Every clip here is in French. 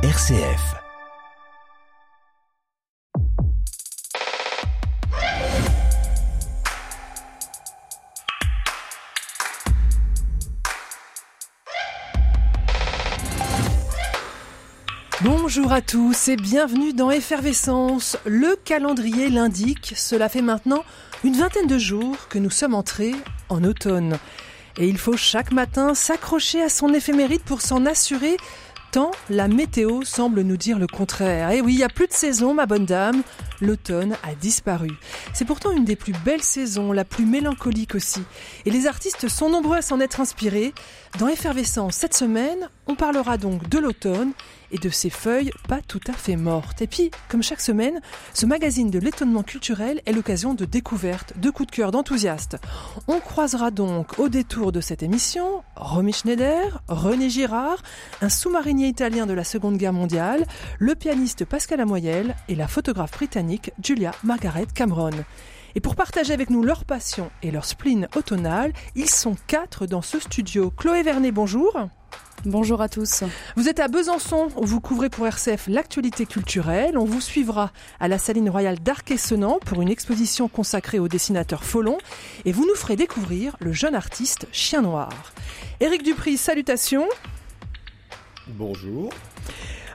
RCF. Bonjour à tous et bienvenue dans Effervescence. Le calendrier l'indique, cela fait maintenant une vingtaine de jours que nous sommes entrés en automne. Et il faut chaque matin s'accrocher à son éphémérite pour s'en assurer tant la météo semble nous dire le contraire. Et oui, il n'y a plus de saison, ma bonne dame. L'automne a disparu. C'est pourtant une des plus belles saisons, la plus mélancolique aussi. Et les artistes sont nombreux à s'en être inspirés. Dans Effervescence, cette semaine, on parlera donc de l'automne et de ses feuilles pas tout à fait mortes. Et puis, comme chaque semaine, ce magazine de l'étonnement culturel est l'occasion de découvertes, de coups de cœur, d'enthousiastes. On croisera donc au détour de cette émission Romy Schneider, René Girard, un sous-marinier italien de la Seconde Guerre mondiale, le pianiste Pascal Amoyel et la photographe britannique Julia Margaret Cameron. Et pour partager avec nous leur passion et leur spleen automnal, ils sont quatre dans ce studio. Chloé Vernet, bonjour. Bonjour à tous. Vous êtes à Besançon où vous couvrez pour RCF l'actualité culturelle. On vous suivra à la Saline Royale d'Arc-et-Senans pour une exposition consacrée au dessinateur Folon et vous nous ferez découvrir le jeune artiste Chien Noir. Éric Dupri, salutations. Bonjour.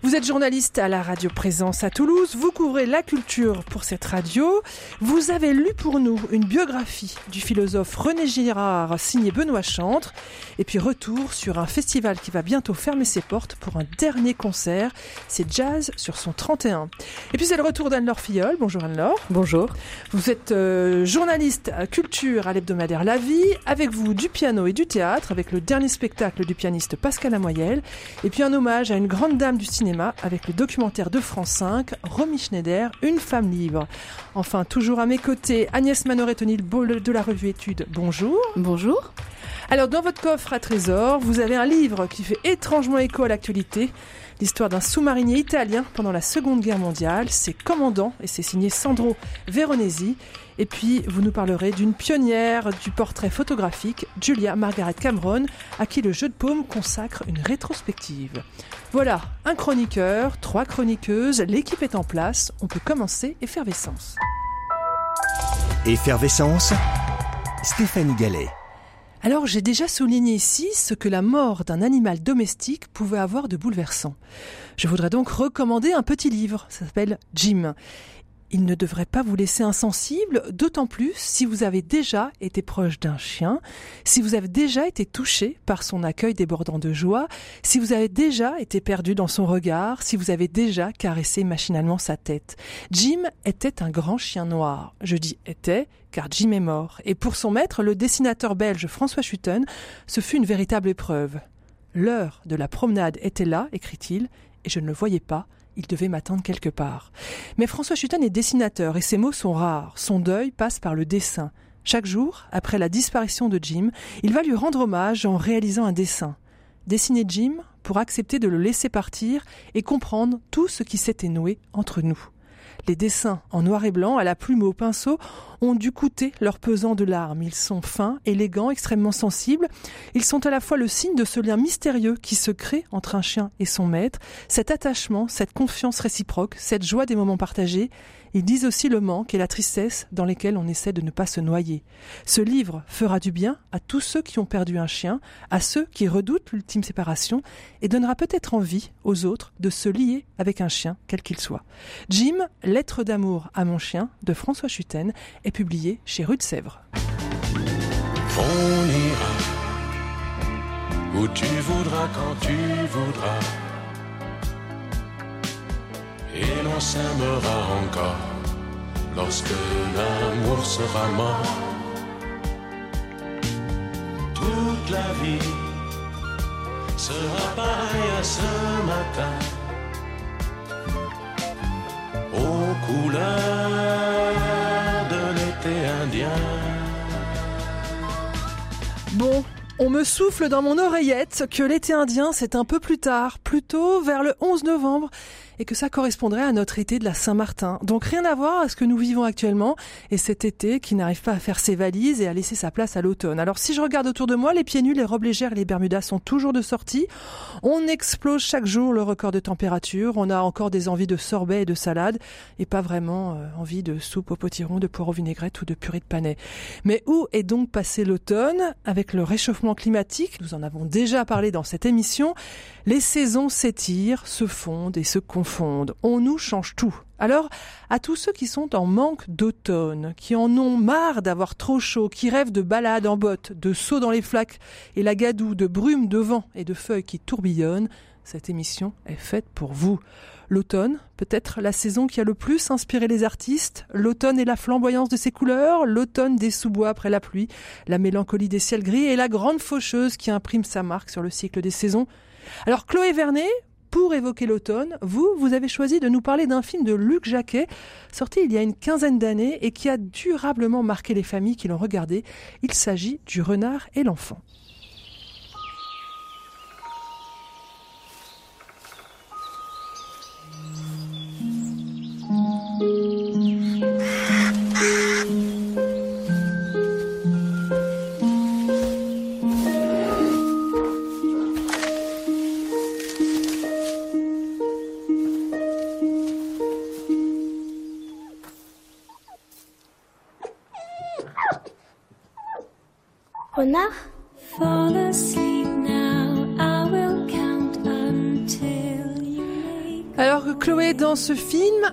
Vous êtes journaliste à la radio Présence à Toulouse, vous couvrez la culture pour cette radio. Vous avez lu pour nous une biographie du philosophe René Girard signée Benoît Chantre. Et puis retour sur un festival qui va bientôt fermer ses portes pour un dernier concert. C'est Jazz sur son 31. Et puis c'est le retour d'Anne-Laure Filleul. Bonjour Anne-Laure. Bonjour. Vous êtes euh, journaliste à culture à l'hebdomadaire La Vie. Avec vous du piano et du théâtre avec le dernier spectacle du pianiste Pascal Amoyel. Et puis un hommage à une grande dame du cinéma avec le documentaire de France 5, Romy Schneider, Une femme libre. Enfin, toujours à mes côtés, Agnès Manoret-Tonil de la revue Études. Bonjour. Bonjour. Alors, dans votre coffre à trésor, vous avez un livre qui fait étrangement écho à l'actualité. L'histoire d'un sous-marinier italien pendant la Seconde Guerre mondiale. C'est Commandant et c'est signé Sandro Veronesi. Et puis, vous nous parlerez d'une pionnière du portrait photographique, Julia Margaret Cameron, à qui le jeu de paume consacre une rétrospective. Voilà, un chroniqueur, trois chroniqueuses, l'équipe est en place, on peut commencer Effervescence. Effervescence, Stéphanie Gallet. Alors j'ai déjà souligné ici ce que la mort d'un animal domestique pouvait avoir de bouleversant. Je voudrais donc recommander un petit livre, ça s'appelle Jim il ne devrait pas vous laisser insensible, d'autant plus si vous avez déjà été proche d'un chien, si vous avez déjà été touché par son accueil débordant de joie, si vous avez déjà été perdu dans son regard, si vous avez déjà caressé machinalement sa tête. Jim était un grand chien noir. Je dis était car Jim est mort. Et pour son maître, le dessinateur belge François Schutten, ce fut une véritable épreuve. L'heure de la promenade était là, écrit-il, et je ne le voyais pas, il devait m'attendre quelque part. Mais François Chutin est dessinateur et ses mots sont rares. Son deuil passe par le dessin. Chaque jour, après la disparition de Jim, il va lui rendre hommage en réalisant un dessin. Dessiner Jim pour accepter de le laisser partir et comprendre tout ce qui s'était noué entre nous. Les dessins en noir et blanc, à la plume ou au pinceau, ont dû coûter leur pesant de larmes. Ils sont fins, élégants, extrêmement sensibles. Ils sont à la fois le signe de ce lien mystérieux qui se crée entre un chien et son maître, cet attachement, cette confiance réciproque, cette joie des moments partagés. Ils disent aussi le manque et la tristesse dans lesquels on essaie de ne pas se noyer. Ce livre fera du bien à tous ceux qui ont perdu un chien, à ceux qui redoutent l'ultime séparation, et donnera peut-être envie aux autres de se lier avec un chien, quel qu'il soit. Jim, Lettre d'amour à mon chien de François Chuten est publié chez Rue de Sèvres. On ira où tu voudras quand tu voudras. Et l'on s'aimera encore lorsque l'amour sera mort. Toute la vie sera pareille à ce matin. Aux couleurs On me souffle dans mon oreillette que l'été indien c'est un peu plus tard, plutôt vers le 11 novembre, et que ça correspondrait à notre été de la Saint-Martin. Donc rien à voir à ce que nous vivons actuellement et cet été qui n'arrive pas à faire ses valises et à laisser sa place à l'automne. Alors si je regarde autour de moi, les pieds nus, les robes légères et les bermudas sont toujours de sortie. On explose chaque jour le record de température. On a encore des envies de sorbet et de salade et pas vraiment euh, envie de soupe au potiron, de poireaux vinaigrette ou de purée de panais. Mais où est donc passé l'automne avec le réchauffement climatique? Nous en avons déjà parlé dans cette émission. Les saisons s'étirent, se fondent et se confondent. On nous change tout. Alors, à tous ceux qui sont en manque d'automne, qui en ont marre d'avoir trop chaud, qui rêvent de balades en bottes, de sauts dans les flaques et la gadoue, de brume, de vent et de feuilles qui tourbillonnent, cette émission est faite pour vous. L'automne, peut-être la saison qui a le plus inspiré les artistes, l'automne et la flamboyance de ses couleurs, l'automne des sous-bois après la pluie, la mélancolie des ciels gris et la grande faucheuse qui imprime sa marque sur le cycle des saisons. Alors Chloé Vernet, pour évoquer l'automne, vous, vous avez choisi de nous parler d'un film de Luc Jacquet, sorti il y a une quinzaine d'années et qui a durablement marqué les familles qui l'ont regardé. Il s'agit du renard et l'enfant.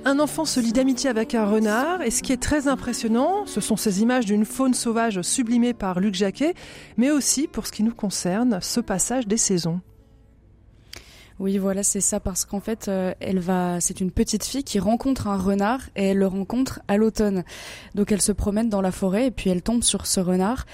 Un enfant se lie d'amitié avec un renard, et ce qui est très impressionnant, ce sont ces images d'une faune sauvage sublimée par Luc Jacquet, mais aussi, pour ce qui nous concerne, ce passage des saisons. Oui, voilà, c'est ça parce qu'en fait, euh, elle va, c'est une petite fille qui rencontre un renard et elle le rencontre à l'automne. Donc elle se promène dans la forêt et puis elle tombe sur ce renard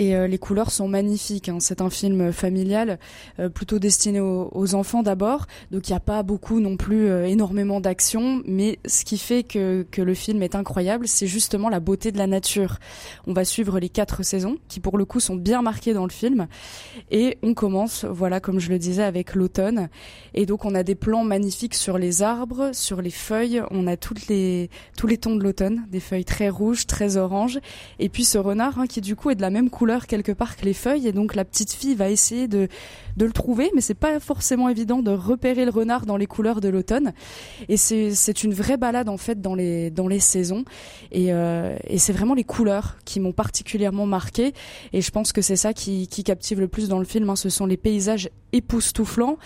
et euh, les couleurs sont magnifiques. hein. C'est un film familial, euh, plutôt destiné aux, enfants d'abord, donc il n'y a pas beaucoup non plus euh, énormément d'action, mais ce qui fait que, que le film est incroyable, c'est justement la beauté de la nature. On va suivre les quatre saisons, qui pour le coup sont bien marquées dans le film, et on commence, voilà, comme je le disais, avec l'automne, et donc on a des plans magnifiques sur les arbres, sur les feuilles, on a toutes les, tous les tons de l'automne, des feuilles très rouges, très oranges, et puis ce renard hein, qui du coup est de la même couleur quelque part que les feuilles et donc la petite fille va essayer de, de le trouver mais c'est pas forcément évident de repérer le renard dans les couleurs de l'automne. Et c'est une vraie balade en fait dans les dans les saisons. Et, euh, et c'est vraiment les couleurs qui m'ont particulièrement marqué. Et je pense que c'est ça qui, qui captive le plus dans le film hein. ce sont les paysages époustouflants.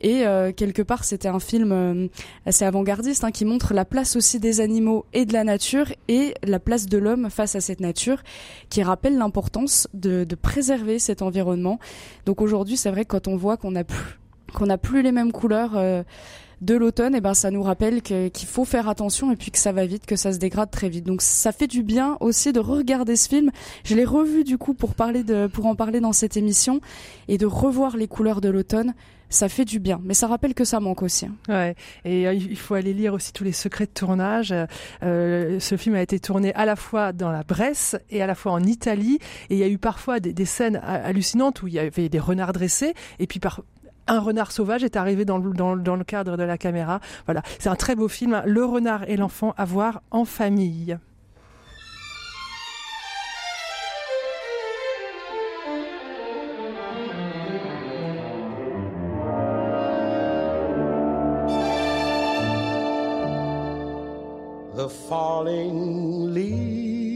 Et euh, quelque part c'était un film euh, assez avant-gardiste hein, qui montre la place aussi des animaux et de la nature et la place de l'homme face à cette nature qui rappelle l'importance de, préserver cet environnement donc aujourd'hui c'est vrai que quand on voit qu'on a plus n'a plus les mêmes couleurs euh, de l'automne, et ben ça nous rappelle qu'il faut faire attention et puis que ça va vite, que ça se dégrade très vite. Donc ça fait du bien aussi de regarder ce film. Je l'ai revu du coup pour parler pour en parler dans cette émission et de revoir les couleurs de l'automne. Ça fait du bien, mais ça rappelle que ça manque aussi. hein. Ouais, et euh, il faut aller lire aussi tous les secrets de tournage. Euh, ce film a été tourné à la fois dans la Bresse et à la fois en Italie, et il y a eu parfois des, scènes ha- hallucinantes où il y avait des renards dressés, et puis par un renard sauvage est arrivé dans le, cadre de la caméra. Voilà, c'est un très beau film. Le renard et l'enfant à voir en famille. Falling leaves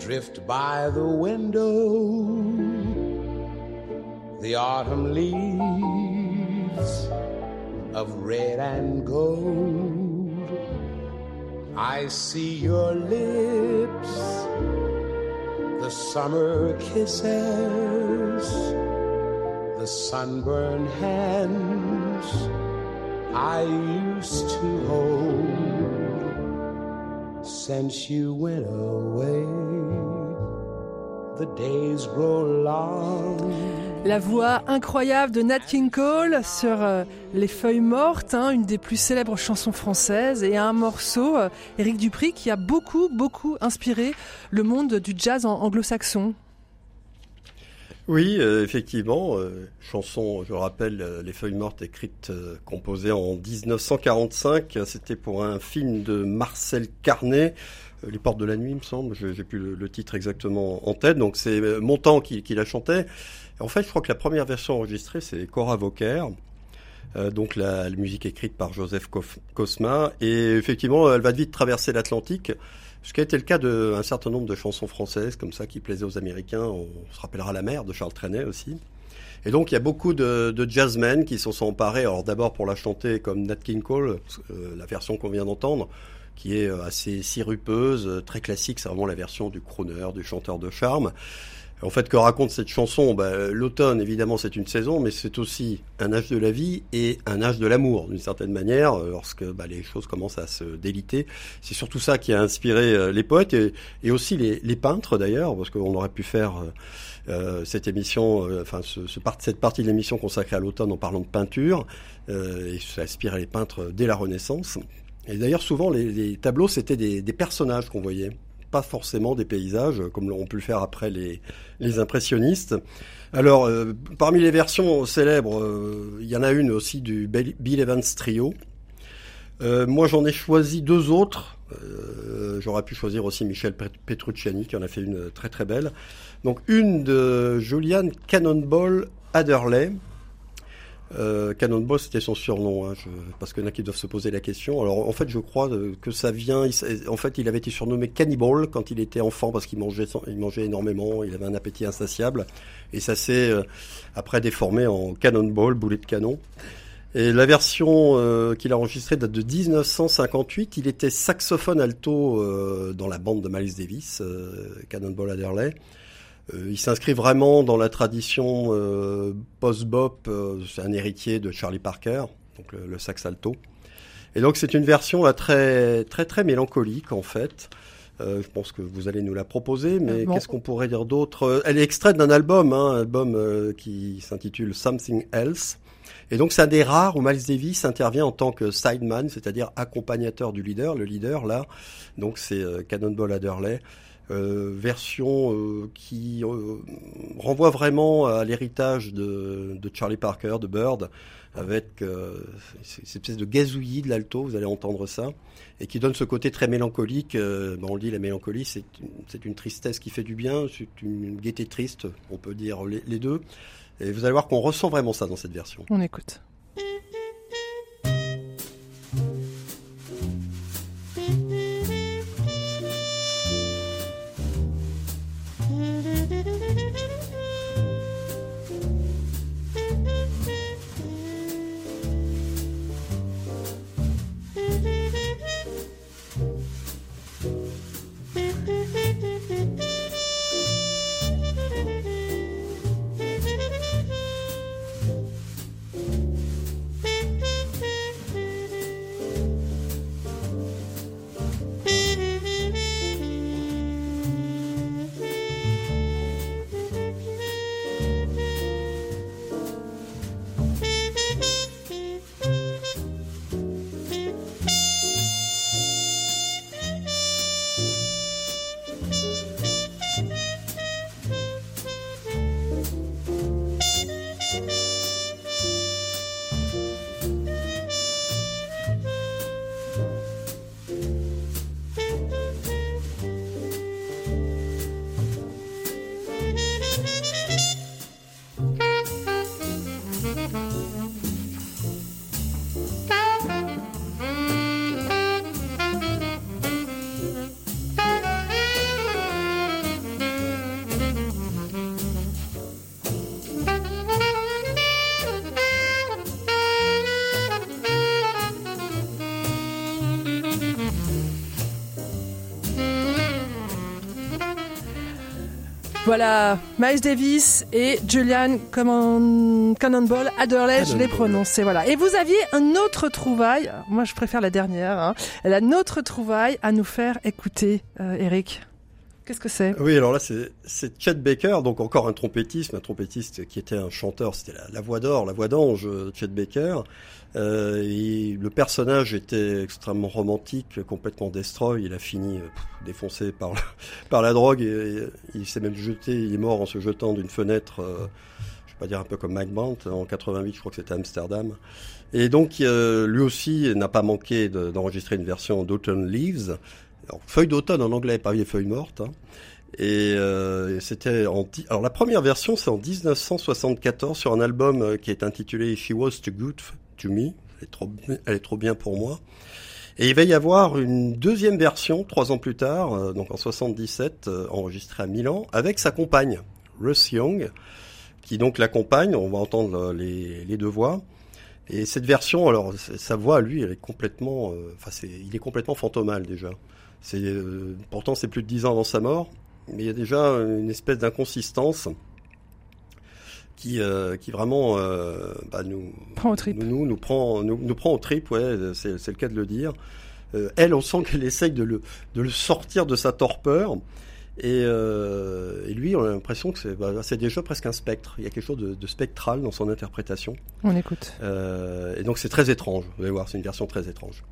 drift by the window. The autumn leaves of red and gold. I see your lips, the summer kisses, the sunburned hands I used to hold since you went away. The days grow long. La voix incroyable de Nat King Cole sur euh, Les Feuilles Mortes, hein, une des plus célèbres chansons françaises, et un morceau, euh, Éric Dupri, qui a beaucoup, beaucoup inspiré le monde du jazz anglo-saxon. Oui, euh, effectivement, euh, chanson, je rappelle, euh, Les Feuilles Mortes, écrite, euh, composée en 1945. C'était pour un film de Marcel Carnet, euh, Les Portes de la Nuit, il me semble. Je- J'ai plus le, titre exactement en tête. Donc c'est euh, Montand qui, qui la chantait. En fait, je crois que la première version enregistrée, c'est Cora Vauquer. Donc la, la musique écrite par Joseph Cosma. Et effectivement, elle va vite traverser l'Atlantique. Ce qui a été le cas d'un certain nombre de chansons françaises comme ça qui plaisaient aux Américains. On se rappellera La mer de Charles Trenet aussi. Et donc il y a beaucoup de, jazzmen qui s'en sont emparés. Alors d'abord pour la chanter comme Nat King Cole, euh, la version qu'on vient d'entendre, qui est euh, assez sirupeuse, euh, très classique. C'est vraiment la version du crooner, du chanteur de charme. En fait, que raconte cette chanson? Bah, L'automne, évidemment, c'est une saison, mais c'est aussi un âge de la vie et un âge de l'amour, d'une certaine manière, euh, lorsque bah, les choses commencent à se déliter. C'est surtout ça qui a inspiré euh, les poètes et, aussi les, peintres, d'ailleurs, parce qu'on aurait pu faire euh, cette émission, enfin cette partie de l'émission consacrée à l'automne en parlant de peinture, et ça inspirait les peintres dès la Renaissance. Et d'ailleurs, souvent, les, tableaux, c'était des personnages qu'on voyait pas forcément des paysages, comme on pu le faire après les, les impressionnistes. Alors, euh, parmi les versions célèbres, euh, il y en a une aussi du Bill Evans Trio. Euh, moi, j'en ai choisi deux autres. J'aurais pu choisir aussi Michel Pet- Petrucciani, qui en a fait une très très belle. Donc, une de Julian Cannonball Adderley. Euh, Cannonball, c'était son surnom, hein, parce qu'il y en a qui doivent se poser la question. Alors, en fait, je crois euh, que ça vient. en fait, il avait été surnommé Cannibal quand il était enfant, parce qu'il mangeait, énormément, il avait un appétit insatiable, et ça s'est euh, après déformé en Cannonball, boulet de canon. Et la version euh, qu'il a enregistrée date de 1958. Il était saxophone alto euh, dans la bande de Miles Davis, Cannonball Adderley. Euh, il s'inscrit vraiment dans la tradition euh, post-bop. euh, c'est un héritier de Charlie Parker, donc le, le sax alto. Et donc c'est une version là, très très très mélancolique en fait. Euh, je pense que vous allez nous la proposer, mais Bon. qu'est-ce qu'on pourrait dire d'autre Elle est extraite d'un album, hein, un album euh, qui s'intitule Something Else. Et donc c'est un des rares où Miles Davis intervient en tant que sideman, c'est-à-dire accompagnateur du leader. Le leader là, donc c'est euh, Cannonball Adderley. Euh, version euh, qui euh, renvoie vraiment à l'héritage de, Charlie Parker, de Bird, avec cette espèce de gazouillis de l'alto, vous allez entendre ça, et qui donne ce côté très mélancolique. Bon, on dit, la mélancolie, c'est une, tristesse qui fait du bien, c'est une gaieté triste, on peut dire les deux. Et vous allez voir qu'on ressent vraiment ça dans cette version. On écoute. Voilà, Miles Davis et Julian Cannonball Adderley, je l'ai prononcé. Voilà. Et vous aviez un autre trouvaille, moi je préfère la dernière, hein, la nôtre trouvaille à nous faire écouter, euh, Eric. Qu'est-ce que c'est? Oui, alors là, c'est Chet Baker, donc encore un trompettisme, un trompettiste qui était un chanteur, c'était la, voix d'or, la voix d'ange, euh, Chet Baker. Euh, le personnage était extrêmement romantique, complètement destroy. Il a fini euh, défoncé par, par la drogue et, il s'est même jeté, il est mort en se jetant d'une fenêtre, euh, je vais pas dire un peu comme Mike Brandt, en 88, je crois que c'était Amsterdam. Et donc, lui aussi n'a pas manqué de- d'enregistrer une version d'Autumn Leaves, alors, feuille d'automne en anglais, pas les feuilles mortes. hein. Et euh, c'était en alors la première version c'est en 1974 sur un album euh, qui est intitulé She Was Too Good to Me. Elle est trop, elle est trop bien pour moi. Et il va y avoir une deuxième version trois ans plus tard, euh, donc en 77, euh, enregistrée à Milan avec sa compagne Russ Young, qui donc l'accompagne. On va entendre les, les deux voix. Et cette version, alors sa voix, lui, elle est complètement, enfin il est complètement déjà. C'est euh, pourtant c'est plus de dix ans avant sa mort, mais il y a déjà une espèce d'inconsistance qui, euh, qui vraiment euh, bah, nous, Prend aux tripes. nous, nous, nous prend, nous, nous prend au trip, ouais, c'est, c'est le cas de le dire. Elle, on sent qu'elle essaye de le, de le sortir de sa torpeur. Et, euh, et lui, on a l'impression que c'est, bah, c'est déjà presque un spectre. Il y a quelque chose de, de spectral dans son interprétation. On écoute. Euh, et donc c'est très étrange. Vous allez voir, c'est une version très étrange.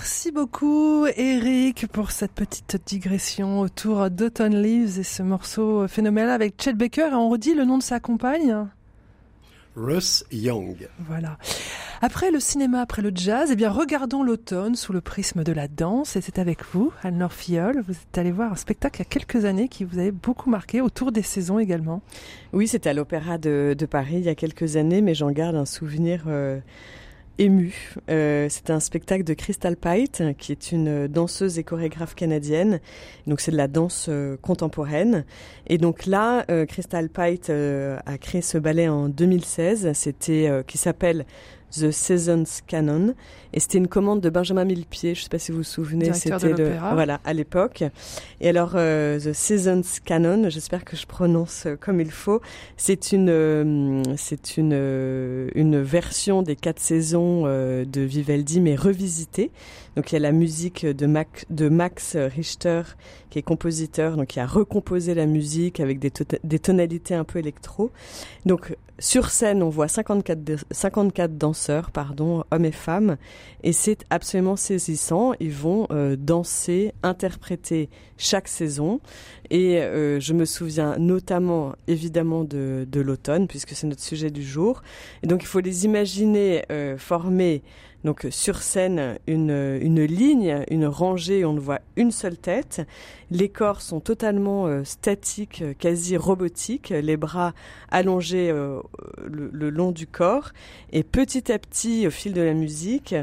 Merci beaucoup Eric pour cette petite digression autour d'Autumn Leaves et ce morceau phénoménal avec Chet Baker. Et on redit le nom de sa compagne Russ Young. Voilà. Après le cinéma, après le jazz, eh bien regardons l'automne sous le prisme de la danse. Et c'est avec vous, Anne-Laure Fiol. Vous êtes allé voir un spectacle il y a quelques années qui vous avait beaucoup marqué, autour des saisons également. Oui, c'était à l'Opéra de, de Paris il y a quelques années, mais j'en garde un souvenir euh, ému. Euh, c'était un spectacle de Crystal Pite, qui est une danseuse et chorégraphe canadienne. Donc c'est de la danse euh, contemporaine. Et donc là, euh, Crystal Pite a créé ce ballet en 2016. C'était qui s'appelle The Seasons Canon. Et c'était une commande de Benjamin Millepied. Je ne sais pas si vous vous souvenez. C'était le- voilà à l'époque. Et alors euh, The Seasons Canon, j'espère que je prononce euh, comme il faut. C'est une euh, c'est une euh, une version des quatre saisons euh, de Vivaldi mais revisitée. Donc il y a la musique de Max, Richter qui est compositeur donc qui a recomposé la musique avec des, tota- tonalités un peu électro. Donc sur scène, on voit 54, de- 54 danseurs, pardon, hommes et femmes, et c'est absolument saisissant. Ils vont euh, danser, interpréter chaque saison. Et euh, je me souviens notamment, évidemment, de, l'automne, puisque c'est notre sujet du jour. Et donc, il faut les imaginer euh, former donc sur scène une, une ligne, une rangée, on ne voit une seule tête. Les corps sont totalement euh, statiques, quasi robotiques, les bras allongés euh, le, long du corps. Et petit à petit, au fil de la musique,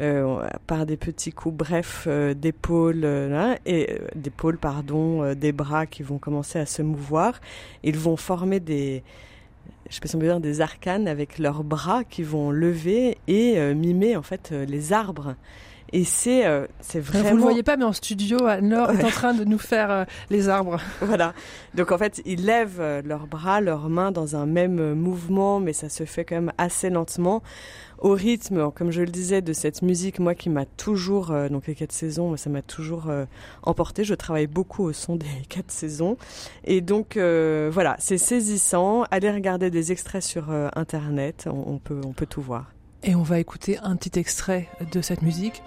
euh, par des petits coups brefs d'épaules, euh, là, et d'épaules, pardon, des bras qui vont commencer à se mouvoir, ils vont former des je peut dire des arcanes avec leurs bras qui vont lever et euh, mimer en fait euh, les arbres. Et c'est euh, c'est vraiment. Vous le voyez pas, mais en studio, Anne-Laure est en train de nous faire euh, les arbres. Voilà. Donc en fait, ils lèvent euh, leurs bras, leurs mains dans un même euh, mouvement, mais ça se fait quand même assez lentement. Au rythme, comme je le disais, de cette musique, moi qui m'a toujours, euh, donc les quatre saisons, ça m'a toujours euh, emporté. Je travaille beaucoup au son des quatre saisons. Et donc euh, voilà, c'est saisissant. Allez regarder des extraits sur Internet, on, on peut, on peut tout voir. Et on va écouter un petit extrait de cette musique.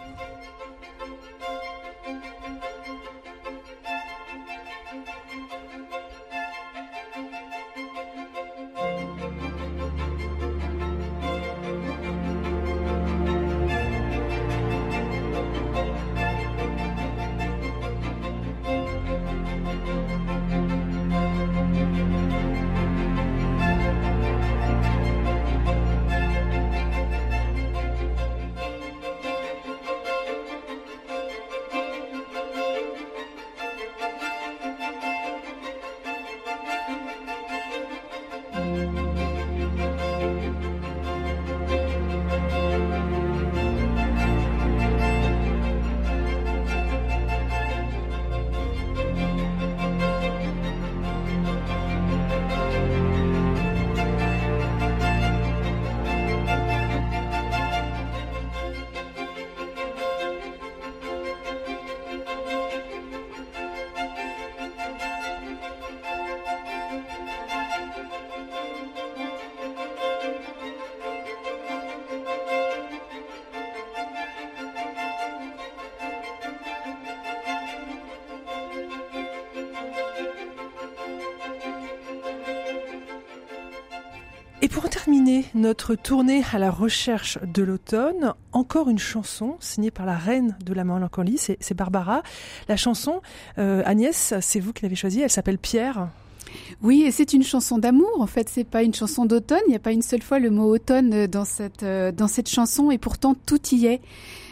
Terminer notre tournée à la recherche de l'automne, encore une chanson signée par la reine de la mélancolie, c'est Barbara. La chanson, euh, Agnès, c'est vous qui l'avez choisie, elle s'appelle Pierre. Oui, et c'est une chanson d'amour. En fait, c'est pas une chanson d'automne. Il n'y a pas une seule fois le mot automne dans cette euh, dans cette chanson, et pourtant tout y est.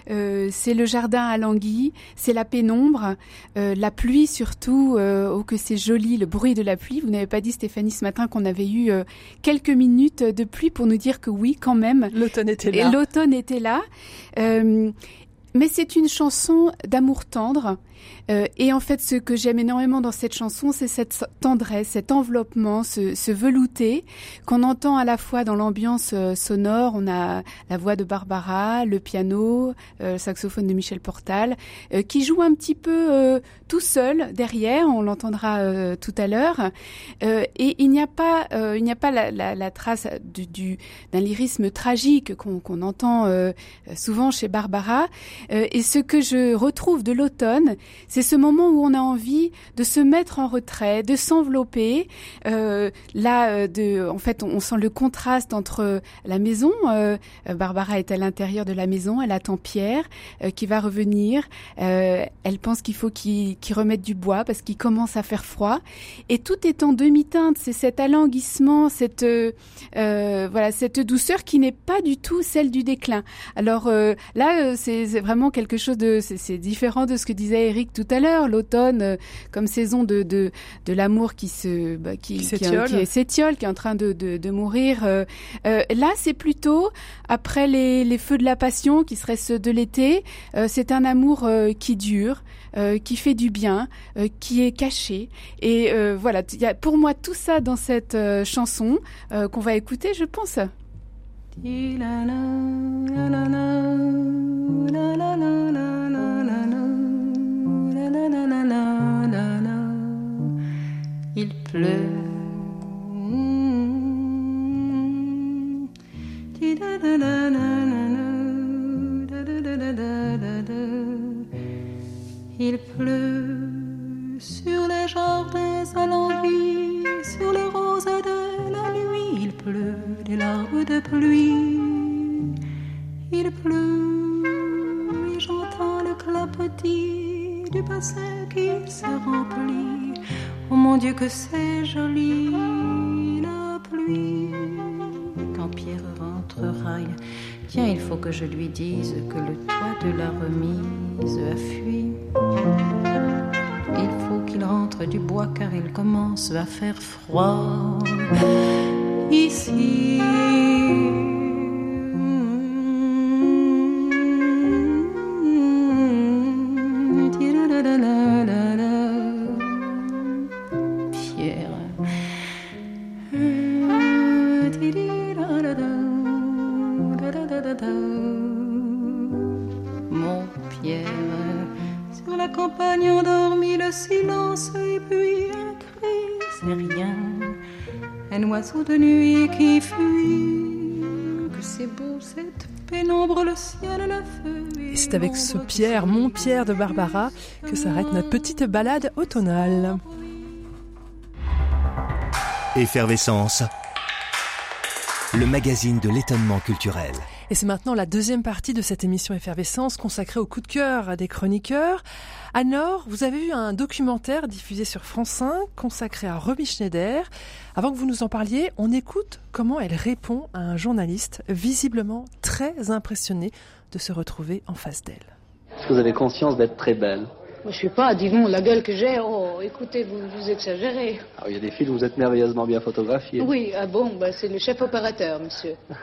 Euh, c'est le jardin à l'anguille, c'est la pénombre, euh, la pluie surtout. euh, oh que c'est joli, le bruit de la pluie. Vous n'avez pas dit Stéphanie ce matin qu'on avait eu quelques minutes de pluie pour nous dire que oui, quand même. L'automne était là. l'automne était là. Mais c'est une chanson d'amour tendre. Euh, et en fait, ce que j'aime énormément dans cette chanson, c'est cette tendresse, cet enveloppement, ce, velouté qu'on entend à la fois dans l'ambiance euh, sonore. On a la voix de Barbara, le piano, euh, le saxophone de Michel Portal, qui joue un petit peu tout seul derrière. On l'entendra tout à l'heure. Et il n'y a pas, il n'y a pas la, trace du, du, d'un lyrisme tragique qu'on, entend souvent chez Barbara. Et ce que je retrouve de l'automne, c'est ce moment où on a envie de se mettre en retrait, de s'envelopper. Euh, là, euh, de, en fait, on, sent le contraste entre la maison. euh, Barbara est à l'intérieur de la maison, elle attend Pierre euh, qui va revenir. Euh, elle pense qu'il faut qu'il, qu'il remette du bois parce qu'il commence à faire froid. Et tout est en demi-teinte. C'est cet alanguissement, cette euh, euh, voilà, cette douceur qui n'est pas du tout celle du déclin. Alors euh, là, euh, c'est vraiment quelque chose de, c'est différent de ce que disait Eric tout à l'heure. L'automne euh, comme saison de de, de l'amour qui se bah, qui, Qui s'étiole. qui qui est en train de de, de mourir. Euh, euh, là, c'est plutôt après les les feux de la passion qui seraient ceux de l'été. euh, c'est un amour euh, qui dure, euh, qui fait du bien, euh, qui est caché. Et euh, voilà, il y a pour moi tout ça dans cette euh, chanson euh, qu'on va écouter, je pense. Il pleut. Il pleut sur les jardins à l'envie, sur les roses de la nuit. Il pleut des larmes de pluie. Il pleut et j'entends le clapotis du bassin qui se remplit. Oh mon Dieu que c'est joli la pluie. Quand Pierre rentrera, il- tiens, il faut que je lui dise que le toit de la remise a fui. Il faut qu'il rentre du bois car il commence à faire froid ici. C'est avec ce Pierre, mon Pierre de Barbara, que s'arrête notre petite balade automnale. Effervescence. Le magazine de l'étonnement culturel. Et c'est maintenant la deuxième partie de cette émission Effervescence consacrée au coup de cœur des chroniqueurs. Anne-Laure, vous avez vu un documentaire diffusé sur France 5 consacré à Romy Schneider. Avant que vous nous en parliez, on écoute comment elle répond à un journaliste visiblement très impressionné de se retrouver en face d'elle. Est-ce que vous avez conscience d'être très belle? Moi, je suis pas, dis-donc, la gueule que j'ai. Oh, écoutez, vous, vous exagérez. Alors, Il y a des films où vous êtes merveilleusement bien photographié. Oui, ah bon, bah, c'est le chef opérateur, monsieur.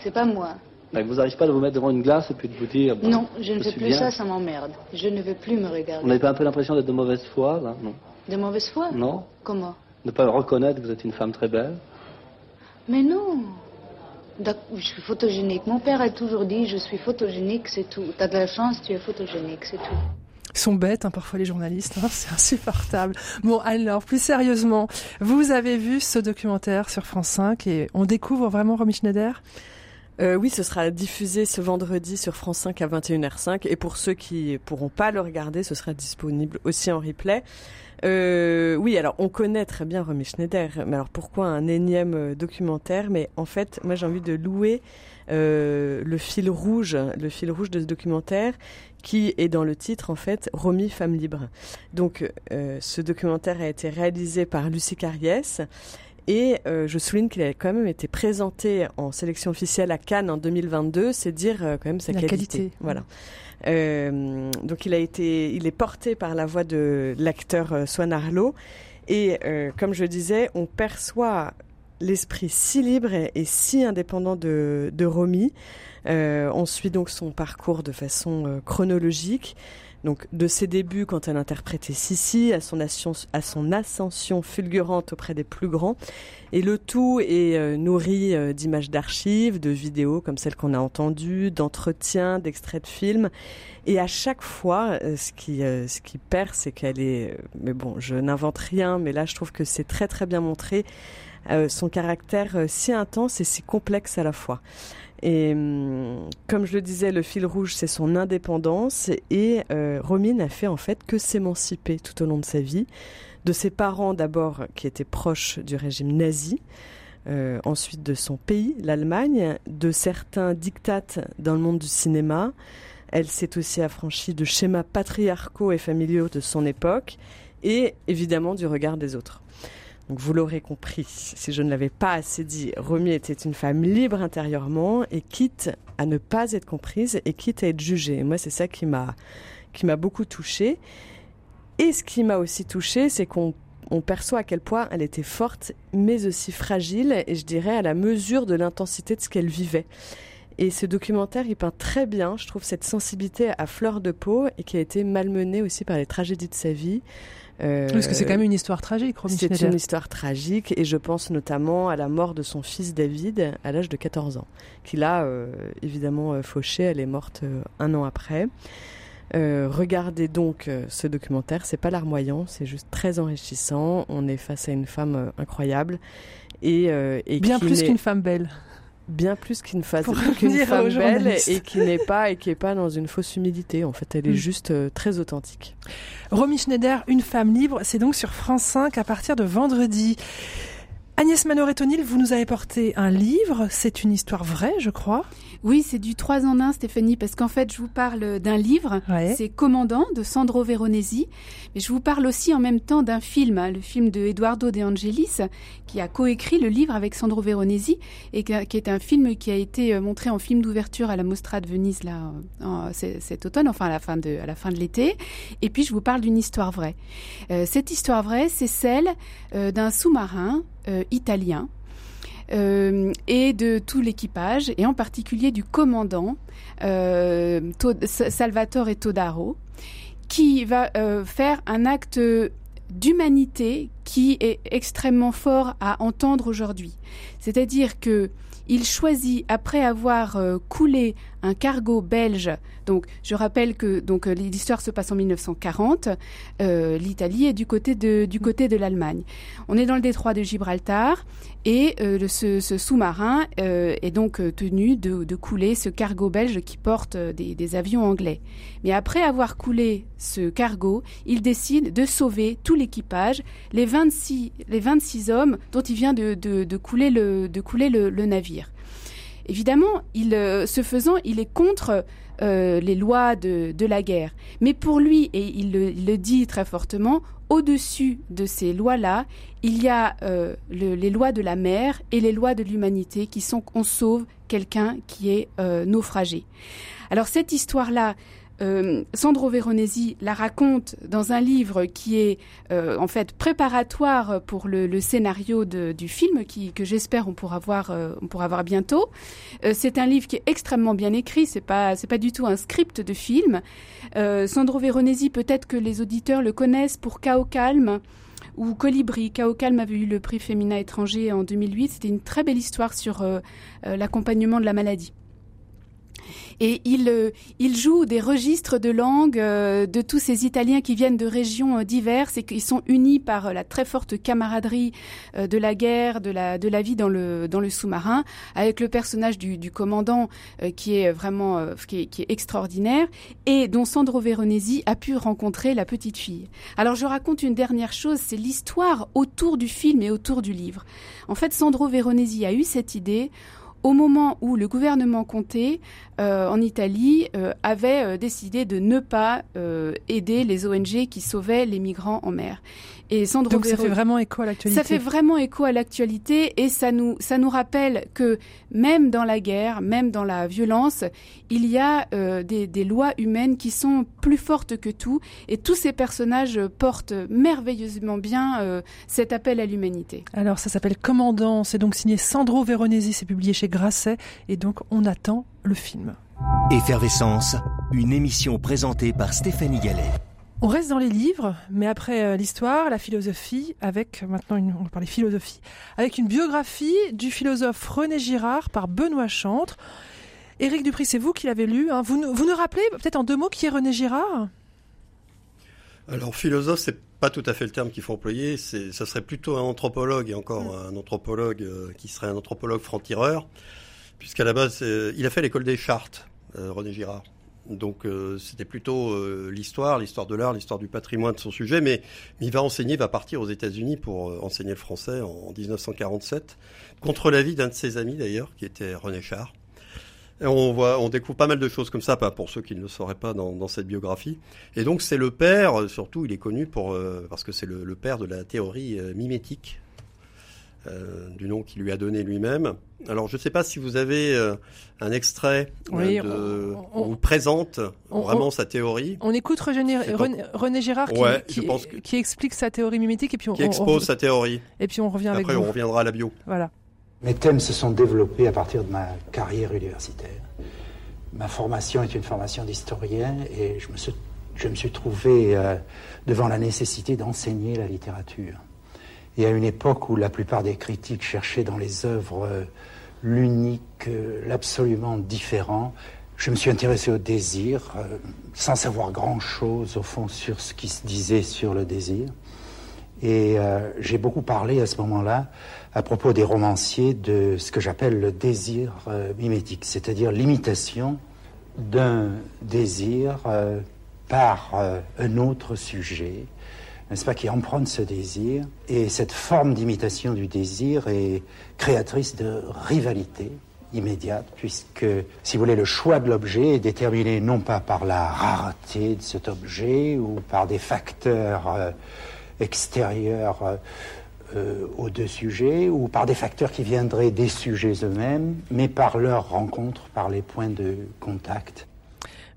C'est pas moi. Mais vous n'arrivez pas à vous mettre devant une glace et puis de vous dire... bon, non, je ne je fais plus bien. ça, ça m'emmerde. Je ne veux plus me Vous regarder. n'avez pas un peu l'impression d'être de mauvaise foi, là? Non. De mauvaise foi? Non Comment? Ne pas reconnaître que vous êtes une femme très belle? Mais non. Je suis photogénique. Mon père a toujours dit, je suis photogénique, c'est tout. T'as de la chance, tu es photogénique, c'est tout. Ils sont bêtes, hein, parfois les journalistes, hein, c'est insupportable. Bon, alors, plus sérieusement, vous avez vu ce documentaire sur France 5 et on découvre vraiment Romy Schneider? Euh, oui, ce sera diffusé ce vendredi sur France 5 à 21h05. Et pour ceux qui pourront pas le regarder, ce sera disponible aussi en replay. Euh, oui, alors on connaît très bien Romy Schneider, mais alors pourquoi un énième euh, documentaire? Mais en fait, moi j'ai envie de louer euh, le fil rouge, le fil rouge de ce documentaire, qui est dans le titre en fait Romy femme libre. Donc, euh, ce documentaire a été réalisé par Lucie Carriès. Et euh, je souligne qu'il a quand même été présenté en sélection officielle à Cannes en 2022, c'est dire euh, quand même sa La qualité. qualité. Voilà. Euh, donc il a été, il est porté par la voix de l'acteur Swan Arlo. Et comme je disais, on perçoit l'esprit si libre et, et si indépendant de, de Romy. On suit donc son parcours de façon chronologique. Donc de ses débuts quand elle interprétait Sissi à son, ascension, fulgurante auprès des plus grands. Et le tout est euh, nourri euh, d'images d'archives, de vidéos comme celles qu'on a entendues, d'entretiens, d'extraits de films. Et à chaque fois, euh, ce qui, ce qui perd, c'est qu'elle est... mais bon, je n'invente rien, mais là je trouve que c'est très très bien montré. son caractère si intense et si complexe à la fois. Et hum, comme je le disais, le fil rouge, c'est son indépendance. Et euh, Romy n'a fait en fait que s'émanciper tout au long de sa vie. De ses parents d'abord, qui étaient proches du régime nazi. euh, ensuite de son pays, l'Allemagne. De certains dictates dans le monde du cinéma. Elle s'est aussi affranchie de schémas patriarcaux et familiaux de son époque. Et évidemment du regard des autres. Vous l'aurez compris, si je ne l'avais pas assez dit, Romy était une femme libre intérieurement et quitte à ne pas être comprise et quitte à être jugée. Moi, c'est ça qui m'a qui m'a beaucoup touchée. Et ce qui m'a aussi touchée, c'est qu'on on perçoit à quel point elle était forte, mais aussi fragile, et je dirais à la mesure de l'intensité de ce qu'elle vivait. Et ce documentaire, il peint très bien, je trouve, cette sensibilité à fleur de peau et qui a été malmenée aussi par les tragédies de sa vie. Euh, Parce que c'est quand même une histoire tragique, Romy c'est une histoire tragique et je pense notamment à la mort de son fils David à l'âge de 14 ans, qu'il a euh, évidemment euh, fauché, elle est morte un an après. Euh, regardez donc ce documentaire, c'est pas larmoyant, c'est juste très enrichissant. On est face à une femme incroyable et, et Bien qui plus qu'une femme belle. Bien plus qu'une Pour qu'une femme belle et qui n'est pas et qui est pas dans une fausse humilité. En fait, elle est Mm. juste euh, très authentique. Romy Schneider, une femme libre, c'est donc sur France 5 à partir de vendredi. Agnès Manoret-O'Neill, vous nous avez porté un livre, c'est une histoire vraie, je crois. Oui, c'est du 3 en 1, Stéphanie, parce qu'en fait, je vous parle d'un livre, Ouais. c'est Commandant de Sandro Veronesi, mais je vous parle aussi en même temps d'un film, hein, le film de Eduardo De Angelis, qui a coécrit le livre avec Sandro Veronesi, et qui est un film qui a été euh, montré en film d'ouverture à la Mostra de Venise là, en- cet automne, enfin à la fin de, à la fin de l'été. Et puis, je vous parle d'une histoire vraie. Euh, cette histoire vraie, c'est celle euh, d'un sous-marin italien euh, et de tout l'équipage, et en particulier du commandant euh, Salvatore Todaro, qui va euh, faire un acte d'humanité qui est extrêmement fort à entendre aujourd'hui. C'est-à-dire que il choisit, après avoir euh, coulé un cargo belge, donc je rappelle que donc euh, l'histoire se passe en 1940, euh, l'Italie est du côté de, du côté de l'Allemagne. On est dans le détroit de Gibraltar et euh, ce, sous-marin est donc tenu de, couler ce cargo belge qui porte des, avions anglais. Mais après avoir coulé ce cargo, il décide de sauver tout l'équipage, les 26, les 26 hommes dont il vient de, couler, le, de couler le, le navire. Évidemment, il, euh, ce faisant, il est contre euh, les lois de, la guerre. Mais pour lui, et il le, dit très fortement, au-dessus de ces lois-là, il y a euh, le- les lois de la mer et les lois de l'humanité qui sont qu'on sauve quelqu'un qui est naufragé. Alors cette histoire-là, euh, Sandro Veronesi la raconte dans un livre qui est euh, en fait préparatoire pour le, scénario du film qui, que j'espère on pourra voir euh, bientôt. C'est un livre qui est extrêmement bien écrit, c'est pas c'est pas du tout un script de film. Sandro Veronesi, peut-être que les auditeurs le connaissent pour Chaos Calme ou Colibri. Chaos Calme avait eu le prix féminin étranger en 2008. C'était une très belle histoire sur l'accompagnement de la maladie. Et il, euh, il joue des registres de langue euh, de tous ces Italiens qui viennent de régions euh, diverses et qui sont unis par euh, la très forte camaraderie euh, de la guerre, de la, de la vie dans le, dans le sous-marin, avec le personnage du, du commandant qui est vraiment qui, est, qui est extraordinaire et dont Sandro Veronesi a pu rencontrer la petite fille. Alors je raconte une dernière chose, c'est l'histoire autour du film et autour du livre. En fait, Sandro Veronesi a eu cette idée au moment où le gouvernement Comté euh, en Italie euh, avait euh, décidé de ne pas euh, aider les ONG qui sauvaient les migrants en mer. Et Sandro Donc ça fait vraiment écho à l'actualité. ça fait vraiment écho à l'actualité et ça nous, ça nous rappelle que même dans la guerre, même dans la violence, il y a des, des lois humaines qui sont plus fortes que tout et tous ces personnages portent merveilleusement bien cet appel à l'humanité. Alors ça s'appelle Commandant, c'est donc signé Sandro Veronesi, c'est publié chez Grasset et donc on attend le film. Effervescence, une émission présentée par Stéphanie Gallet. On reste dans les livres, mais après euh, l'histoire, la philosophie, avec maintenant une, on va parler philosophie, avec une biographie du philosophe René Girard par Benoît Chantre. Éric Dupris, c'est vous qui l'avez lu. hein. Vous, nous- vous nous rappelez peut-être en deux mots qui est René Girard? Alors philosophe, c'est pas tout à fait le terme qu'il faut employer. C'est, ça serait plutôt un anthropologue et encore un anthropologue euh, qui serait un anthropologue franc-tireur, puisqu'à la base, euh, il a fait l'école des Chartes, euh, René Girard. Donc c'était plutôt l'histoire, l'histoire de l'art, l'histoire du patrimoine de son sujet, mais, mais il va enseigner, il va partir aux États-Unis pour enseigner le français en, en 1947, contre l'avis d'un de ses amis d'ailleurs, qui était René Char. On voit, on découvre pas mal de choses comme ça, pas pour ceux qui ne le sauraient pas dans, dans cette biographie. Et donc c'est le père, euh, surtout il est connu pour euh, parce que c'est le, le père de la théorie euh, mimétique, euh, du nom qu'il lui a donné lui-même. Alors je ne sais pas si vous avez un extrait Oui, de, on- on, vous présente on- vraiment sa théorie, On écoute René, C'est René, René Girard qui, Ouais, qui- je pense que- qui explique sa théorie mimétique et puis on, qui expose sa théorie. et puis on revient avec Après vous. on reviendra à la bio. Voilà. Mes thèmes se sont développés à partir de ma carrière universitaire. Ma formation est une formation d'historien et je me suis, je trouvé euh, devant la nécessité d'enseigner la littérature. Et à une époque où la plupart des critiques cherchaient dans les œuvres euh, l'unique, euh, l'absolument différent, je me suis intéressé au désir, sans savoir grand-chose au fond sur ce qui se disait sur le désir. Et j'ai beaucoup parlé à ce moment-là, à propos des romanciers, de ce que j'appelle le désir euh, mimétique, c'est-à-dire l'imitation d'un désir euh, par euh, un autre sujet, n'est-ce pas, qui emprunte ce désir. Et cette forme d'imitation du désir est créatrice de rivalité immédiate, puisque, si vous voulez, le choix de l'objet est déterminé non pas par la rareté de cet objet ou par des facteurs extérieurs euh, aux deux sujets ou par des facteurs qui viendraient des sujets eux-mêmes, mais par leur rencontre, par les points de contact.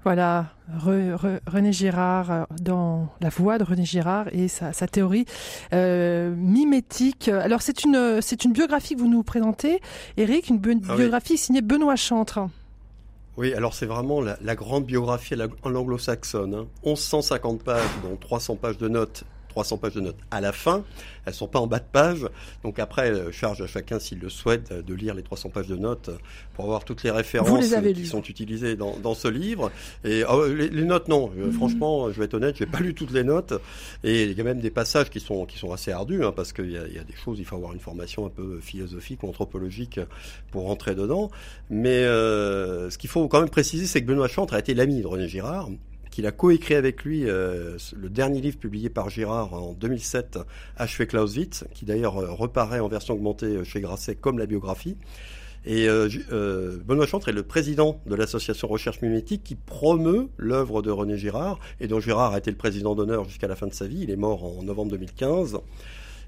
Voilà, Re- Re- René Girard euh, dans la voix de René Girard et sa, sa théorie euh, mimétique. Alors c'est une c'est une biographie que vous nous présentez, Eric, une bi- Ah oui. biographie signée Benoît Chantre. Oui, alors c'est vraiment la, la grande biographie en anglo-saxonne. Hein. 1150 pages, dont 300 pages de notes 300 pages de notes. À la fin, elles sont pas en bas de page. Donc après, charge à chacun, s'il le souhaite, de lire les 300 pages de notes pour avoir toutes les références les qui lues. sont utilisées dans, dans ce livre. Et ah, les, les notes, non. Mhm. Franchement, je vais être honnête, j'ai pas lu toutes les notes. Et il y a même des passages qui sont qui sont assez ardus, hein, parce qu'il y a, il y a des choses, il faut avoir une formation un peu philosophique ou anthropologique pour rentrer dedans. Mais euh, ce qu'il faut quand même préciser, c'est que Benoît Chantre a été l'ami de René Girard qu'il a coécrit avec lui euh, le dernier livre publié par Girard en 2007, Achevé Clausewitz, qui d'ailleurs euh, reparaît en version augmentée euh, chez Grasset comme la biographie. Et Benoît Chantre est le président de l'association Recherche Mimétique qui promeut l'œuvre de René Girard et dont Girard a été le président d'honneur jusqu'à la fin de sa vie. Il est mort en novembre 2015.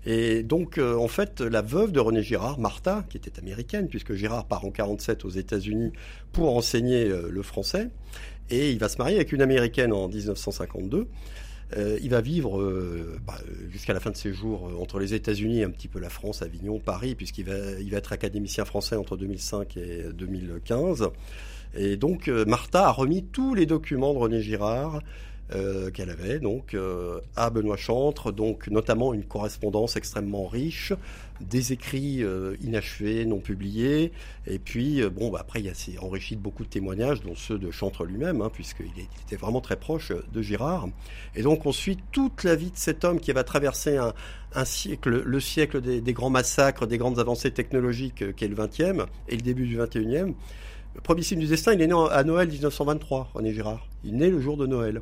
Et donc, en fait, la veuve de René Girard, Martha, qui était américaine, puisque Girard part en 47 aux États-Unis pour enseigner le français, et il va se marier avec une américaine en 1952. Euh, il va vivre euh, bah, jusqu'à la fin de ses jours euh, entre les États-Unis, un petit peu la France, Avignon, Paris, puisqu'il va, va être académicien français entre 2005 et 2015. Et donc, Martha a remis tous les documents de René Girard euh, qu'elle avait donc euh, à Benoît Chantre, donc notamment une correspondance extrêmement riche, des écrits euh, inachevés, non publiés, et puis bon bah, après il c'est enrichi de beaucoup de témoignages, dont ceux de Chantre lui-même, hein, puisqu'il était vraiment très proche de Girard, et donc on suit toute la vie de cet homme qui va traverser un, siècle, le siècle des, grands massacres, des grandes avancées technologiques qu'est le 20e et le début du 21e. Le premier signe du destin, il est né à Noël 1923, René Girard. Il né le jour de Noël.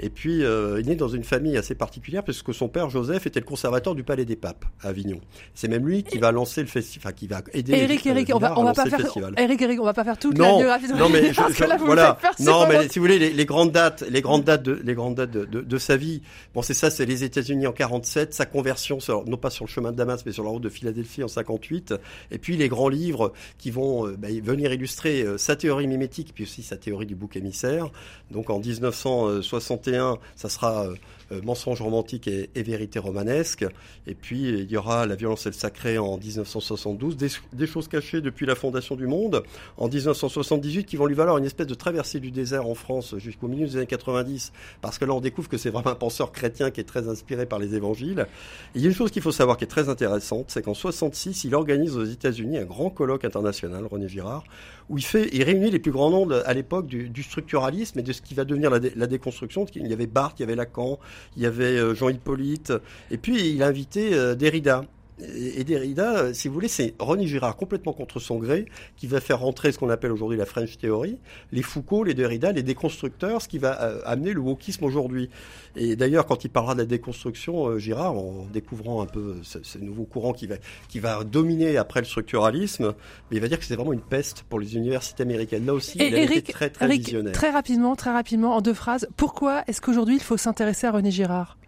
Et puis, euh, il est né dans une famille assez particulière parce que son père Joseph était le conservateur du Palais des Papes à Avignon. C'est même lui qui va lancer le festival, enfin, qui va aider. Eric, euh, Eric, on va, on va pas faire, festival. Eric, Eric, on va pas faire toute la Non, biographie de non, mais je- je- là, vous voilà. non, mais votre- si vous voulez, les, les grandes dates, les grandes dates de, les grandes dates de, de, de sa vie. Bon, c'est ça, c'est les États-Unis en 47, sa conversion, sur, non pas sur le chemin de Damas, mais sur la route de Philadelphie en 58, et puis les grands livres qui vont euh, bah, venir illustrer euh, sa théorie mimétique, puis aussi sa théorie du bouc émissaire. Donc en 1961, ça sera euh, euh, Mensonge romantique et, et vérité romanesque. Et puis il y aura La violence et le sacré en 1972, des, choses cachées depuis la fondation du monde en 1978 qui vont lui valoir une espèce de traversée du désert en France jusqu'au milieu des années 90 parce que là on découvre que c'est vraiment un penseur chrétien qui est très inspiré par les évangiles. Et il y a une chose qu'il faut savoir qui est très intéressante, c'est qu'en 66, il organise aux États-Unis un grand colloque international, René Girard, où il réunit les plus grands noms à l'époque du, structuralisme et de ce qui va devenir la, la déconstruction. Il y avait Barthes, il y avait Lacan, il y avait euh, Jean Hippolyte, et puis il a invité euh, Derrida. Et Derrida, euh, si vous voulez, c'est René Girard complètement contre son gré qui va faire rentrer ce qu'on appelle aujourd'hui la French Theory, les Foucault, les Derrida, les déconstructeurs, ce qui va euh, amener le wokisme aujourd'hui. Et d'ailleurs, quand il parlera de la déconstruction, euh, Girard, en découvrant un peu ce, ce nouveau courant qui va, qui va dominer après le structuralisme, mais il va dire que c'est vraiment une peste pour les universités américaines. Là aussi, Et il a été très très Eric, visionnaire. très rapidement, très rapidement, en deux phrases, pourquoi est-ce qu'aujourd'hui il faut s'intéresser à René Girard?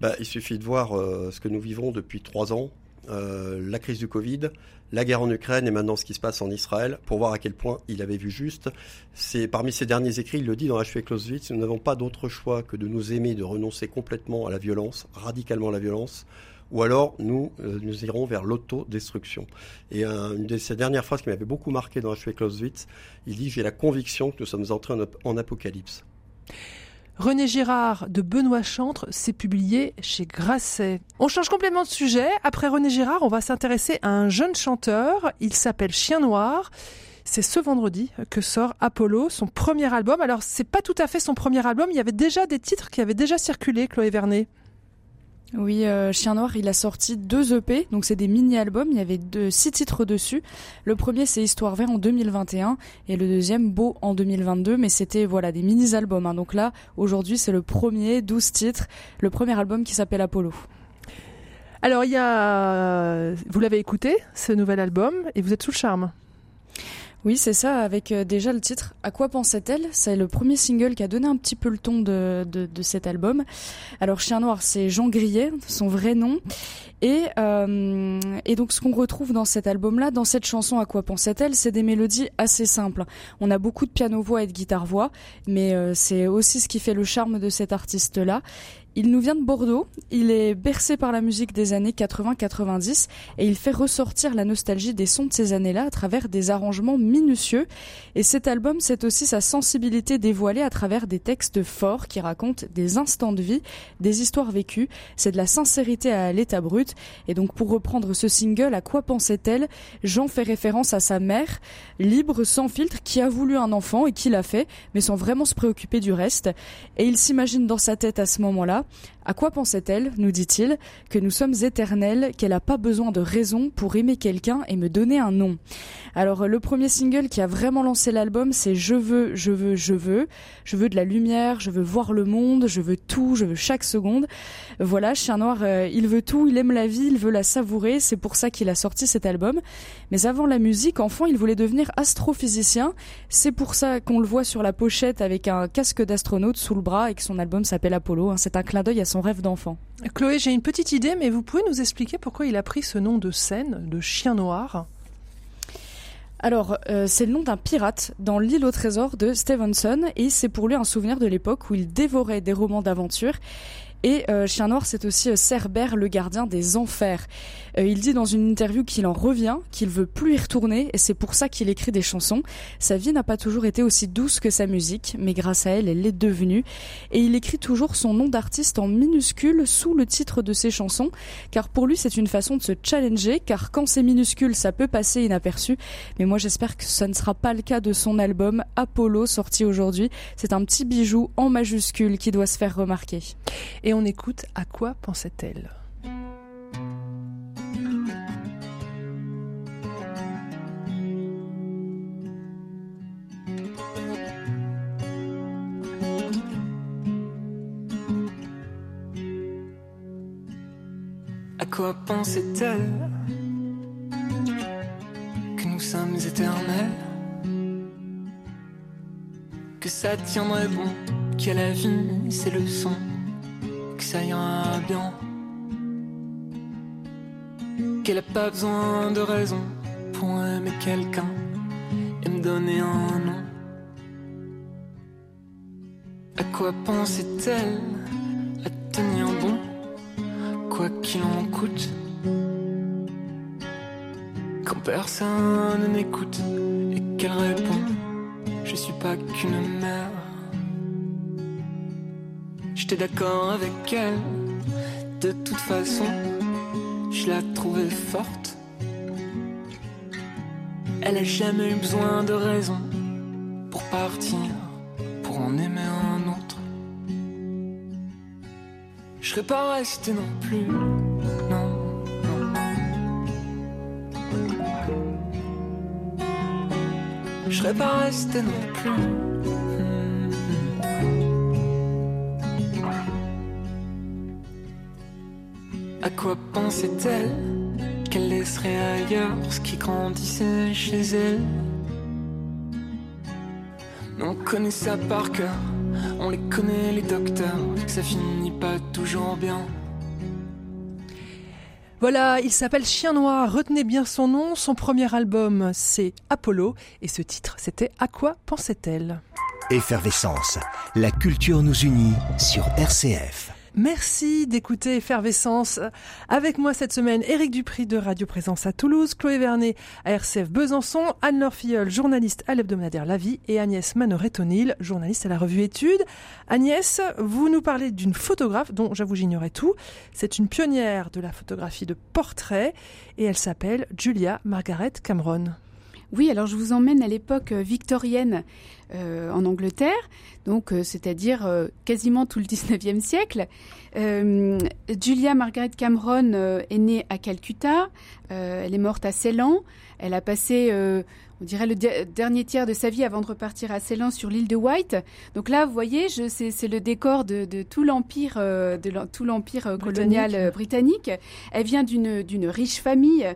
Bah, il suffit de voir euh, ce que nous vivons depuis trois ans, euh, la crise du Covid, la guerre en Ukraine et maintenant ce qui se passe en Israël, pour voir à quel point il avait vu juste. C'est parmi ses derniers écrits, il le dit dans Achevé Clausewitz, nous n'avons pas d'autre choix que de nous aimer, de renoncer complètement à la violence, radicalement à la violence, ou alors nous, euh, nous irons vers l'autodestruction. Et une de ses dernières phrases qui m'avait beaucoup marqué dans Achevé Clausewitz, il dit J'ai la conviction que nous sommes entrés en apocalypse. René Girard de Benoît Chantre, c'est publié chez Grasset. On change complètement de sujet. Après René Girard, on va s'intéresser à un jeune chanteur. Il s'appelle Chien Noir. C'est ce vendredi que sort Apollo, son premier album. Alors, c'est pas tout à fait son premier album. Il y avait déjà des titres qui avaient déjà circulé, Chloé Vernet. Oui, euh, Chien Noir, il a sorti deux EP, donc c'est des mini-albums, il y avait six titres dessus. Le premier, c'est Histoire Vert en 2021, et le deuxième, Beau en 2022, mais c'était voilà des mini-albums. hein. Donc là, aujourd'hui, c'est le premier, 12 titres, le premier album qui s'appelle Apollo. Alors, il y a. Vous l'avez écouté, ce nouvel album, et vous êtes sous le charme. Oui, c'est ça, avec euh, déjà le titre À quoi pensait-elle? C'est le premier single qui a donné un petit peu le ton de, de, cet album. Alors, Chien Noir, c'est Jean Grillet, son vrai nom. Et, euh, et donc, ce qu'on retrouve dans cet album-là, dans cette chanson À quoi pensait-elle, c'est des mélodies assez simples. On a beaucoup de piano-voix et de guitare-voix, mais euh, c'est aussi ce qui fait le charme de cet artiste-là. Il nous vient de Bordeaux, il est bercé par la musique des années 80-90 et il fait ressortir la nostalgie des sons de ces années-là à travers des arrangements minutieux. Et cet album, c'est aussi sa sensibilité dévoilée à travers des textes forts qui racontent des instants de vie, des histoires vécues. C'est de la sincérité à l'état brut. Et donc pour reprendre ce single, à quoi pensait-elle? Jean fait référence à sa mère, libre, sans filtre, qui a voulu un enfant et qui l'a fait, mais sans vraiment se préoccuper du reste. Et il s'imagine dans sa tête à ce moment-là à quoi pensait-elle, nous dit-il, que nous sommes éternels, qu'elle n'a pas besoin de raison pour aimer quelqu'un et me donner un nom? Alors le premier single qui a vraiment lancé l'album, c'est Je veux, je veux, je veux. Je veux de la lumière, je veux voir le monde, je veux tout, je veux chaque seconde. Voilà, Chien Noir, euh, il veut tout, il aime la vie, il veut la savourer, c'est pour ça qu'il a sorti cet album. Mais avant la musique, enfant, il voulait devenir astrophysicien. C'est pour ça qu'on le voit sur la pochette avec un casque d'astronaute sous le bras et que son album s'appelle Apollo. hein. C'est un clin d'œil à son rêve d'enfant. Chloé, j'ai une petite idée, mais vous pouvez nous expliquer pourquoi il a pris ce nom de scène, de chien noir? Alors, euh, c'est le nom d'un pirate dans l'île au trésor de Stevenson et c'est pour lui un souvenir de l'époque où il dévorait des romans d'aventure. Et euh, Chien Noir, c'est aussi euh, Cerbère, le gardien des enfers. Euh, il dit dans une interview qu'il en revient, qu'il veut plus y retourner, et c'est pour ça qu'il écrit des chansons. Sa vie n'a pas toujours été aussi douce que sa musique, mais grâce à elle, elle l'est devenue. Et il écrit toujours son nom d'artiste en minuscule sous le titre de ses chansons, car pour lui, c'est une façon de se challenger, car quand c'est minuscule, ça peut passer inaperçu. Mais moi, j'espère que ça ne sera pas le cas de son album Apollo, sorti aujourd'hui. C'est un petit bijou en majuscule qui doit se faire remarquer. On écoute À quoi pensait-elle? À quoi pensait-elle? Que nous sommes éternels? Que ça tiendrait bon Qu'à la vie c'est leçons Que ça bien Qu'elle a pas besoin de raison Pour aimer quelqu'un Et me donner un nom À quoi pensait-elle À tenir bon quoi qu'il en coûte? Quand personne n'écoute et qu'elle répond, je suis pas qu'une mère. J'étais d'accord avec elle, de toute façon, je la trouvais forte. Elle a jamais eu besoin de raison pour partir, pour en aimer un autre. Je serais pas resté non plus. Non. Je serais pas resté non plus. Quoi pensait-elle qu'elle laisserait ailleurs ce qui grandissait chez elle? On connaît ça par cœur, on les connaît les docteurs, ça finit pas toujours bien. Voilà, il s'appelle Chien Noir, retenez bien son nom, son premier album c'est Apollo et ce titre c'était À quoi pensait-elle Effervescence, la culture nous unit sur RCF. Merci d'écouter Effervescence. Avec moi cette semaine, Éric Dupri de Radio Présence à Toulouse, Chloé Vernet à RCF Besançon, Anne-Laure Filleul, journaliste à l'hebdomadaire La Vie et Agnès Manoret-Tonil, journaliste à la revue Études. Agnès, vous nous parlez d'une photographe dont j'avoue j'ignorais tout. C'est une pionnière de la photographie de portrait et elle s'appelle Julia Margaret Cameron. Oui, alors je vous emmène à l'époque euh, victorienne euh, en Angleterre, donc euh, c'est-à-dire euh, quasiment tout le 19e siècle. Julia Margaret Cameron est née à Calcutta, elle est morte à Ceylan, elle a passé on dirait le de- dernier tiers de sa vie avant de repartir à Ceylan sur l'île de White. Donc là, vous voyez, c'est le décor de, de tout l'empire, de tout l'empire colonial Britannique. Elle vient d'une riche famille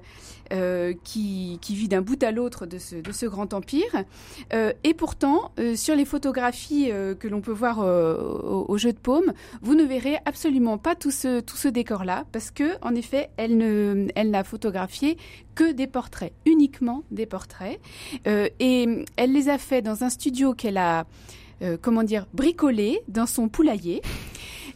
euh, qui, vit d'un bout à l'autre de ce, grand empire. Euh, et pourtant, euh, sur les photographies que l'on peut voir au, jeu de paume, vous ne verrez absolument pas tout ce, décor-là, parce que, en effet, elle n'a photographié que des portraits, uniquement des portraits. Et elle les a fait dans un studio qu'elle a, comment dire, bricolé dans son poulailler.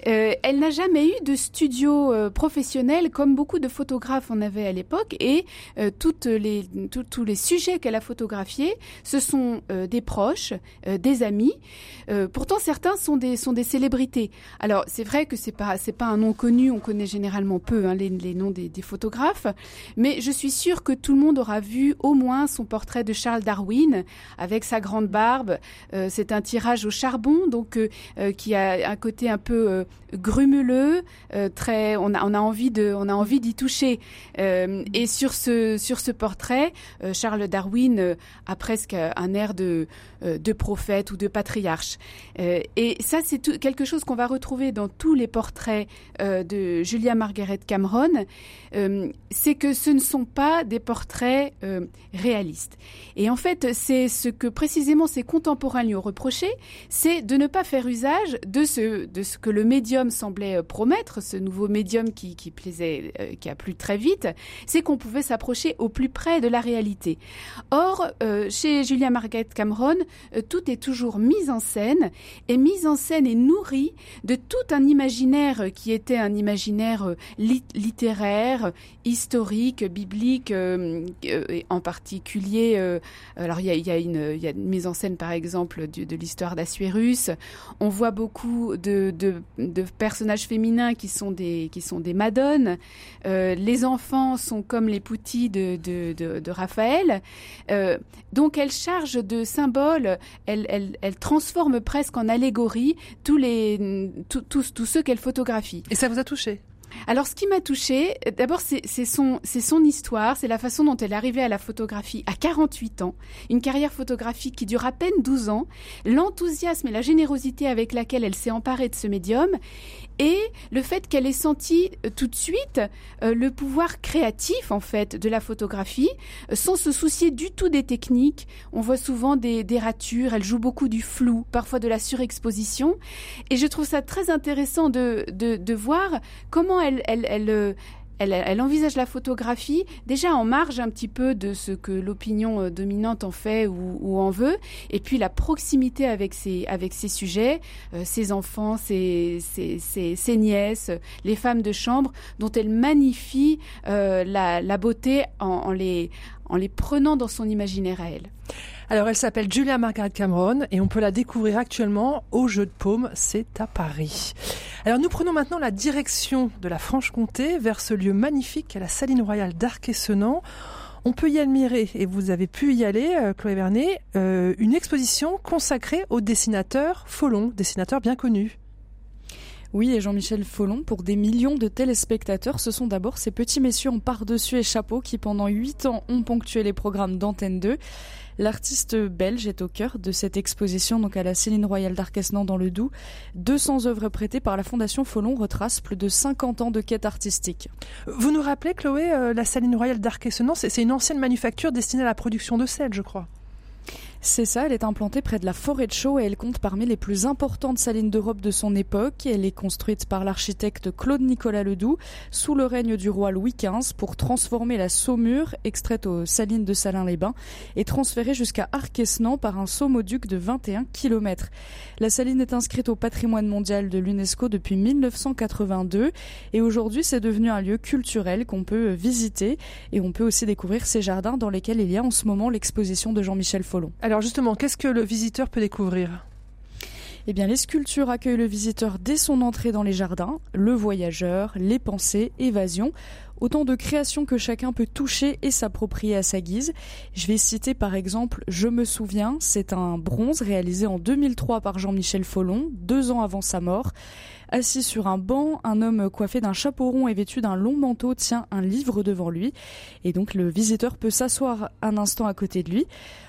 Euh, elle n'a jamais eu de studio euh, professionnel comme beaucoup de photographes en avaient à l'époque et euh, toutes les, tous les sujets qu'elle a photographiés, ce sont euh, des proches, euh, des amis. Euh, pourtant, certains sont des, sont des célébrités. Alors, c'est vrai que c'est pas, c'est pas un nom connu, on connaît généralement peu hein, les, les noms des, des photographes, mais je suis sûre que tout le monde aura vu au moins son portrait de Charles Darwin avec sa grande barbe. C'est un tirage au charbon, donc qui a un côté un peu grumeleux, euh, très, on a, envie d'y toucher. Euh, et sur ce, portrait, euh, Charles Darwin euh, a presque un air de, de prophète ou de patriarche. Euh, et ça, c'est quelque chose qu'on va retrouver dans tous les portraits euh, de Julia Margaret Cameron. Euh, c'est que ce ne sont pas des portraits euh, réalistes. Et en fait, c'est ce que précisément ses contemporains lui ont reproché, c'est de ne pas faire usage de ce, de ce que le médium semblait euh, promettre, ce nouveau médium qui, plaisait, euh, qui a plu très vite, c'est qu'on pouvait s'approcher au plus près de la réalité. Or, euh, chez Julia Margaret Cameron, euh, tout est toujours mis en scène et mis en scène et nourri de tout un imaginaire euh, qui était un imaginaire euh, lit- littéraire, euh, historique, biblique, euh, euh, et en particulier. euh, alors il y a, une, mise en scène par exemple de l'histoire d'Assuérus. On voit beaucoup de, personnages féminins qui sont des qui sont des madones. Euh, les enfants sont comme les poutis de, de, Raphaël. Euh, donc elle charge de symboles, elle, elle, elle transforme presque en allégorie tous les tous, tous, tous ceux qu'elle photographie. Et ça vous a touché? Alors, ce qui m'a touchée, d'abord, c'est c'est son, c'est son histoire, c'est la façon dont elle est arrivée à la photographie à 48 ans, une carrière photographique qui dure à peine 12 ans, l'enthousiasme et la générosité avec laquelle elle s'est emparée de ce médium, et le fait qu'elle ait senti euh, tout de suite euh, le pouvoir créatif, en fait, de la photographie, euh, sans se soucier du tout des techniques. On voit souvent des, des ratures, elle joue beaucoup du flou, parfois de la surexposition, et je trouve ça très intéressant de, de, de voir comment elle, elle, elle, elle, elle envisage la photographie déjà en marge un petit peu de ce que l'opinion euh, dominante en fait ou, ou en veut, et puis la proximité avec ses, avec ses sujets, euh, ses enfants, ses, ses, ses, ses nièces, les femmes de chambre, dont elle magnifie euh, la, la beauté en, en, les, en les prenant dans son imaginaire à elle. Alors, elle s'appelle Julia Margaret Cameron et on peut la découvrir actuellement au Jeu de Paume, c'est à Paris. Alors, nous prenons maintenant la direction de la Franche-Comté vers ce lieu magnifique la Saline Royale d'Arc-et-Senans. On peut y admirer, et vous avez pu y aller, euh, Chloé Vernet, euh, une exposition consacrée au dessinateur Follon, dessinateur bien connu. Oui, et Jean-Michel Follon, pour des millions de téléspectateurs, ce sont d'abord ces petits messieurs en par-dessus et chapeau qui, pendant huit ans, ont ponctué les programmes d'Antenne 2. L'artiste belge est au cœur de cette exposition, donc à la Céline Royale d'Arquesnan dans le Doubs. 200 œuvres prêtées par la Fondation Follon retracent plus de 50 ans de quête artistique. Vous nous rappelez, Chloé, euh, la Saline Royale c'est c'est une ancienne manufacture destinée à la production de sel, je crois. C'est ça, elle est implantée près de la forêt de Chaux et elle compte parmi les plus importantes salines d'Europe de son époque. Elle est construite par l'architecte Claude Nicolas Ledoux sous le règne du roi Louis XV pour transformer la saumure extraite aux salines de Salins-les-Bains et transférée jusqu'à Arquesnan par un saumoduc de 21 km. La saline est inscrite au patrimoine mondial de l'UNESCO depuis 1982 et aujourd'hui c'est devenu un lieu culturel qu'on peut visiter et on peut aussi découvrir ces jardins dans lesquels il y a en ce moment l'exposition de Jean-Michel Follon. Justement, qu'est-ce que le visiteur peut découvrir? Eh bien, les sculptures accueillent le visiteur dès son entrée dans les jardins, le voyageur, les pensées, évasion, autant de créations que chacun peut toucher et s'approprier à sa guise. Je vais citer par exemple Je me souviens, c'est un bronze réalisé en 2003 par Jean-Michel Follon, deux ans avant sa mort. Assis sur un banc, un homme coiffé d'un chapeau rond et vêtu d'un long manteau tient un livre devant lui. Et donc le visiteur peut s'asseoir un instant à côté de lui.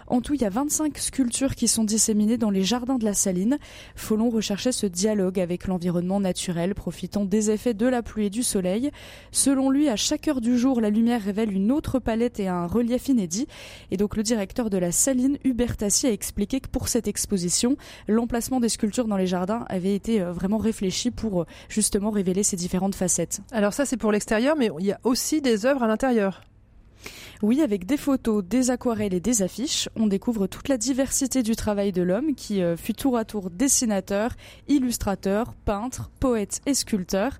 En tout, il y a 25 sculptures qui sont disséminées dans les jardins de la Saline. Follon recherchait ce dialogue avec l'environnement naturel, profitant des effets de la pluie et du soleil. Selon lui, chaque heure du jour, la lumière révèle une autre palette et un relief inédit. Et donc le directeur de la Saline, Hubert Tassi, a expliqué que pour cette exposition, l'emplacement des sculptures dans les jardins avait été euh, vraiment réfléchi pour euh, justement révéler ces différentes facettes. Alors ça, c'est pour l'extérieur, mais il y a aussi des œuvres à l'intérieur. Oui, avec des photos, des aquarelles et des affiches, on découvre toute la diversité du travail de l'homme qui euh, fut tour à tour dessinateur, illustrateur, peintre, poète et sculpteur.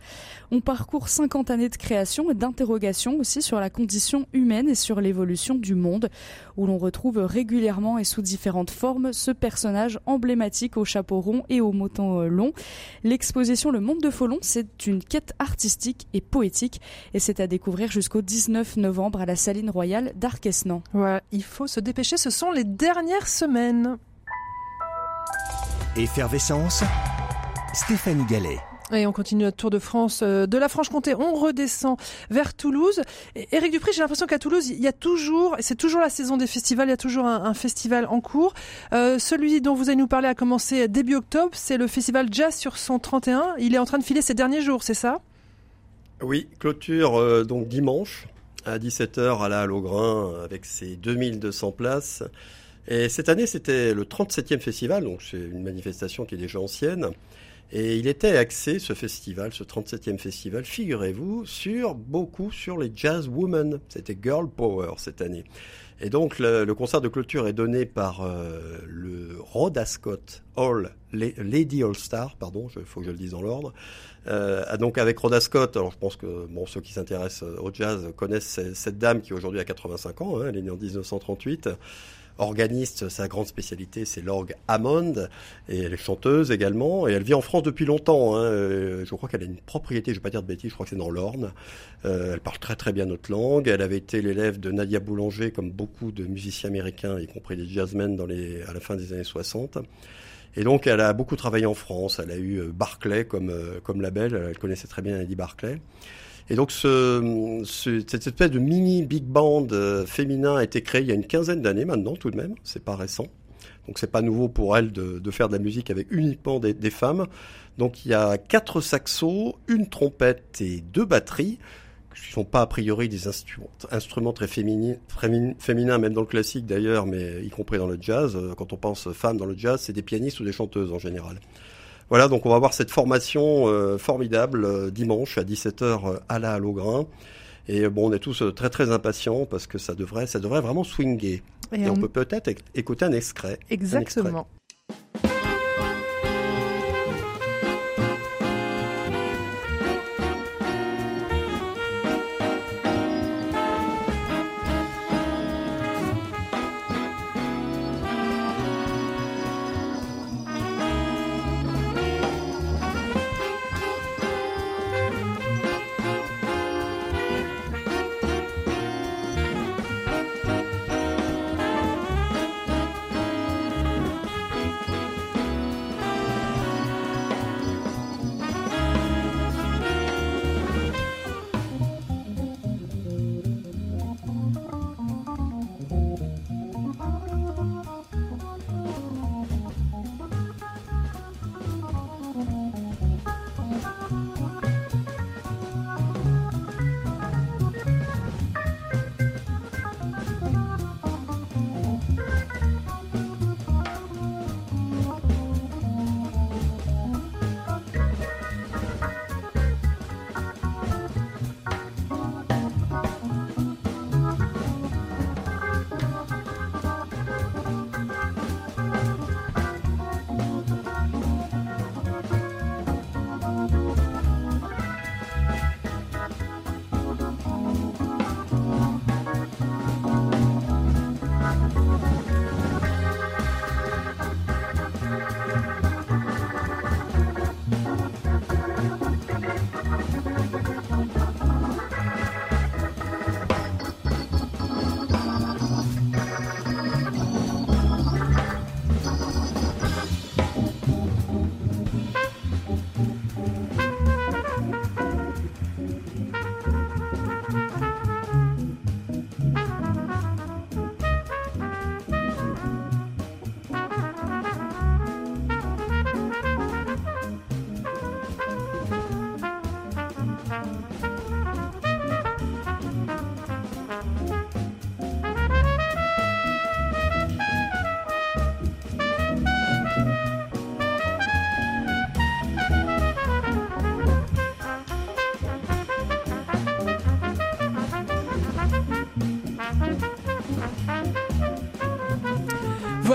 On parcourt 50 années de création et d'interrogation aussi sur la condition humaine et sur l'évolution du monde, où l'on retrouve régulièrement et sous différentes formes ce personnage emblématique au chapeau rond et au moton euh, long. L'exposition Le Monde de Folon, c'est une quête artistique et poétique et c'est à découvrir jusqu'au 19 novembre à la Saline Royale d'Arquesnan. Ouais, il faut se dépêcher, ce sont les dernières semaines. Effervescence, Stéphanie Gallet. Et on continue notre tour de France euh, de la Franche-Comté. On redescend vers Toulouse. Éric Dupri, j'ai l'impression qu'à Toulouse, il y a toujours, c'est toujours la saison des festivals, il y a toujours un, festival en cours. Euh, celui dont vous allez nous parler a commencé début octobre. C'est le festival Jazz sur son 31. Il est en train de filer ses derniers jours, c'est ça? Oui, clôture euh, donc dimanche à 17h à la Halle avec ses 2200 places. Et cette année, c'était le 37e festival, donc c'est une manifestation qui est déjà ancienne. Et il était axé, ce festival, ce 37e festival, figurez-vous, sur beaucoup sur les jazz women. C'était Girl Power cette année. Et donc le, concert de clôture est donné par euh, le Rod Ascot All Lady All Star, pardon, il faut que je le dise dans l'ordre. Euh, donc avec Rhoda Scott, alors je pense que bon, ceux qui s'intéressent au jazz connaissent cette, cette dame qui aujourd'hui a 85 ans, hein, elle est née en 1938 organiste, sa grande spécialité, c'est l'orgue Hammond, et elle est chanteuse également, et elle vit en France depuis longtemps. Hein. Euh, Je crois qu'elle a une propriété, je ne vais pas dire de bêtises, je crois que c'est dans l'Orne. Euh, elle parle très très bien notre langue. Elle avait été l'élève de Nadia Boulanger, comme beaucoup de musiciens américains, y compris des jazzmen dans les, à la fin des années 60. Et donc, elle a beaucoup travaillé en France. Elle a eu euh, Barclay comme, euh, comme label. Elle connaissait très bien Eddie Barclay. Et donc, ce, ce, cette espèce de mini big band euh, féminin a été créé il y a une quinzaine d'années maintenant, tout de même. C'est pas récent. Donc, c'est pas nouveau pour elle de, faire de la musique avec uniquement des, femmes. Donc, il y a quatre saxos, une trompette et deux batteries qui ne sont pas a priori des instruments, instruments très féminins, féminins, même dans le classique d'ailleurs, mais y compris dans le jazz. Quand on pense femmes dans le jazz, c'est des pianistes ou des chanteuses en général. Voilà, donc on va avoir cette formation euh, formidable euh, dimanche à 17h euh, à la Halograin. Et bon, on est tous très très impatients parce que ça devrait, ça devrait vraiment swinguer. Et, Et on... on... peut peut-être écouter un extrait. Exactement. Un extrait.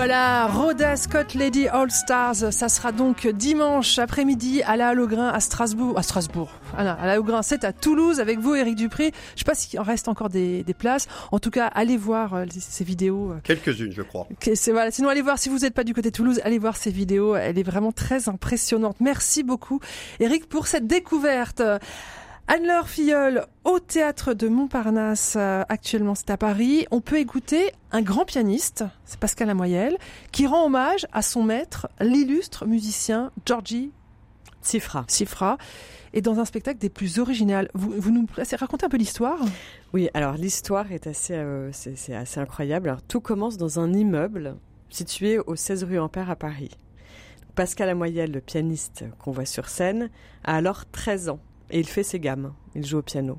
Voilà, Rhoda Scott Lady All Stars, ça sera donc dimanche après-midi à la Halograin à Strasbourg. À Strasbourg, ah non, à la Halograin, c'est à Toulouse avec vous, Eric Dupri. Je sais pas s'il en reste encore des, des places. En tout cas, allez voir euh, ces vidéos. euh, Quelques-unes, je crois. Ok, c'est voilà. Sinon, allez voir si vous n'êtes pas du côté de Toulouse, allez voir ces vidéos. Elle est vraiment très impressionnante. Merci beaucoup, Eric, pour cette découverte. Anne-Laure Filleul au théâtre de Montparnasse. euh, actuellement, c'est à Paris. On peut écouter un grand pianiste, c'est Pascal Lamoyelle, qui rend hommage à son maître, l'illustre musicien Georgi Sifra. Sifra. Et dans un spectacle des plus originaux. Vous, vous nous racontez un peu l'histoire? Oui, alors l'histoire est assez, euh, c'est c'est assez incroyable. Alors tout commence dans un immeuble situé au 16 rue Ampère à Paris. Pascal Amoyel, le pianiste qu'on voit sur scène, a alors 13 ans et il fait ses gammes. Il joue au piano.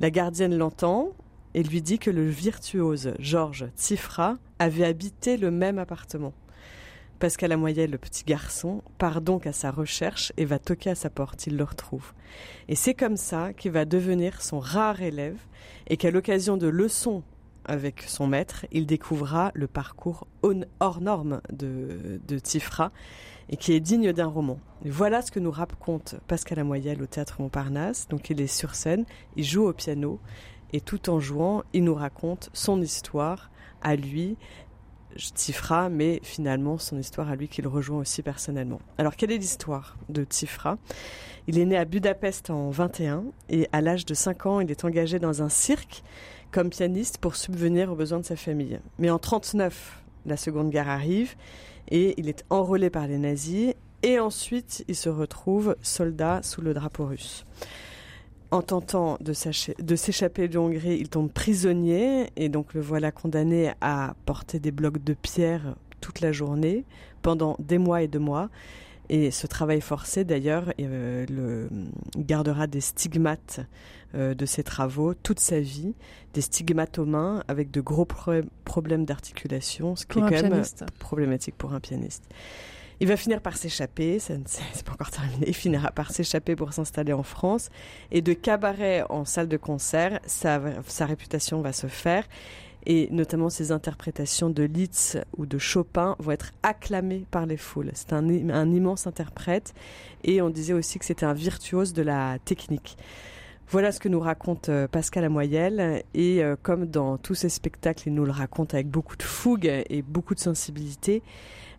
La gardienne l'entend et lui dit que le virtuose Georges Tsifra avait habité le même appartement. Pascal Amoyel, le petit garçon, part donc à sa recherche et va toquer à sa porte. Il le retrouve. Et c'est comme ça qu'il va devenir son rare élève et qu'à l'occasion de leçons avec son maître, il découvrira le parcours hors norme de, de Tifra et qui est digne d'un roman. Voilà ce que nous raconte Pascal Amoyel au théâtre Montparnasse. Donc il est sur scène, il joue au piano et tout en jouant, il nous raconte son histoire à lui, Tifra, mais finalement son histoire à lui qu'il rejoint aussi personnellement. Alors quelle est l'histoire de Tifra Il est né à Budapest en 21 et à l'âge de 5 ans, il est engagé dans un cirque comme pianiste pour subvenir aux besoins de sa famille. Mais en 39, la Seconde Guerre arrive et il est enrôlé par les nazis et ensuite il se retrouve soldat sous le drapeau russe. En tentant de s'échapper de Hongrie, il tombe prisonnier et donc le voilà condamné à porter des blocs de pierre toute la journée pendant des mois et des mois. Et ce travail forcé, d'ailleurs, euh, le, il gardera des stigmates euh, de ses travaux toute sa vie, des stigmates aux mains avec de gros pro- problèmes d'articulation, ce qui Pour est quand même pianiste. problématique pour un pianiste. Il va finir par s'échapper, ça ne- c'est pas encore terminé, il finira par s'échapper pour s'installer en France. Et de cabaret en salle de concert, sa, sa réputation va se faire. Et notamment ses interprétations de Liszt ou de Chopin vont être acclamées par les foules. C'est un, im- un immense interprète. Et on disait aussi que c'était un virtuose de la technique. Voilà ce que nous raconte euh, Pascal Amoyel. Et euh, comme dans tous ses spectacles, il nous le raconte avec beaucoup de fougue et beaucoup de sensibilité.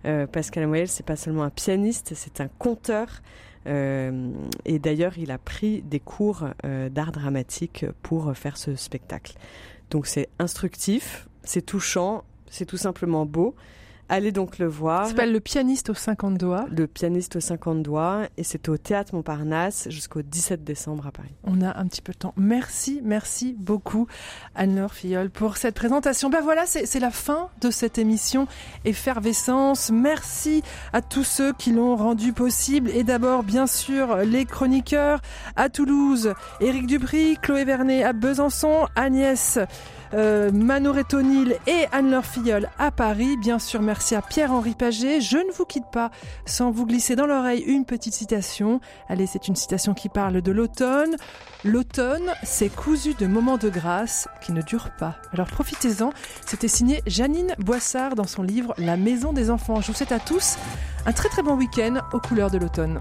Euh, Pascal Amoyel, c'est pas seulement un pianiste, c'est un conteur. Et d'ailleurs, il a pris des cours d'art dramatique pour faire ce spectacle. Donc c'est instructif, c'est touchant, c'est tout simplement beau. Allez donc le voir. Ça s'appelle Le pianiste aux 50 doigts. Le pianiste aux 50 doigts et c'est au théâtre Montparnasse jusqu'au 17 décembre à Paris. On a un petit peu de temps. Merci, merci beaucoup Anne-Laure Filleul pour cette présentation. Ben voilà, c'est la fin de cette émission Effervescence. Merci à tous ceux qui l'ont rendu possible et d'abord bien sûr les chroniqueurs à Toulouse, Éric Dupri, Chloé Vernet à Besançon, Agnès euh, Manoretto Nil et Anne-Laure Filleul à Paris. Bien sûr, merci à Pierre-Henri Paget. Je ne vous quitte pas sans vous glisser dans l'oreille une petite citation. Allez, c'est une citation qui parle de l'automne. L'automne, c'est cousu de moments de grâce qui ne durent pas. Alors profitez-en. C'était signé Janine Boissard dans son livre La maison des enfants. Je vous souhaite à tous un très très bon week-end aux couleurs de l'automne.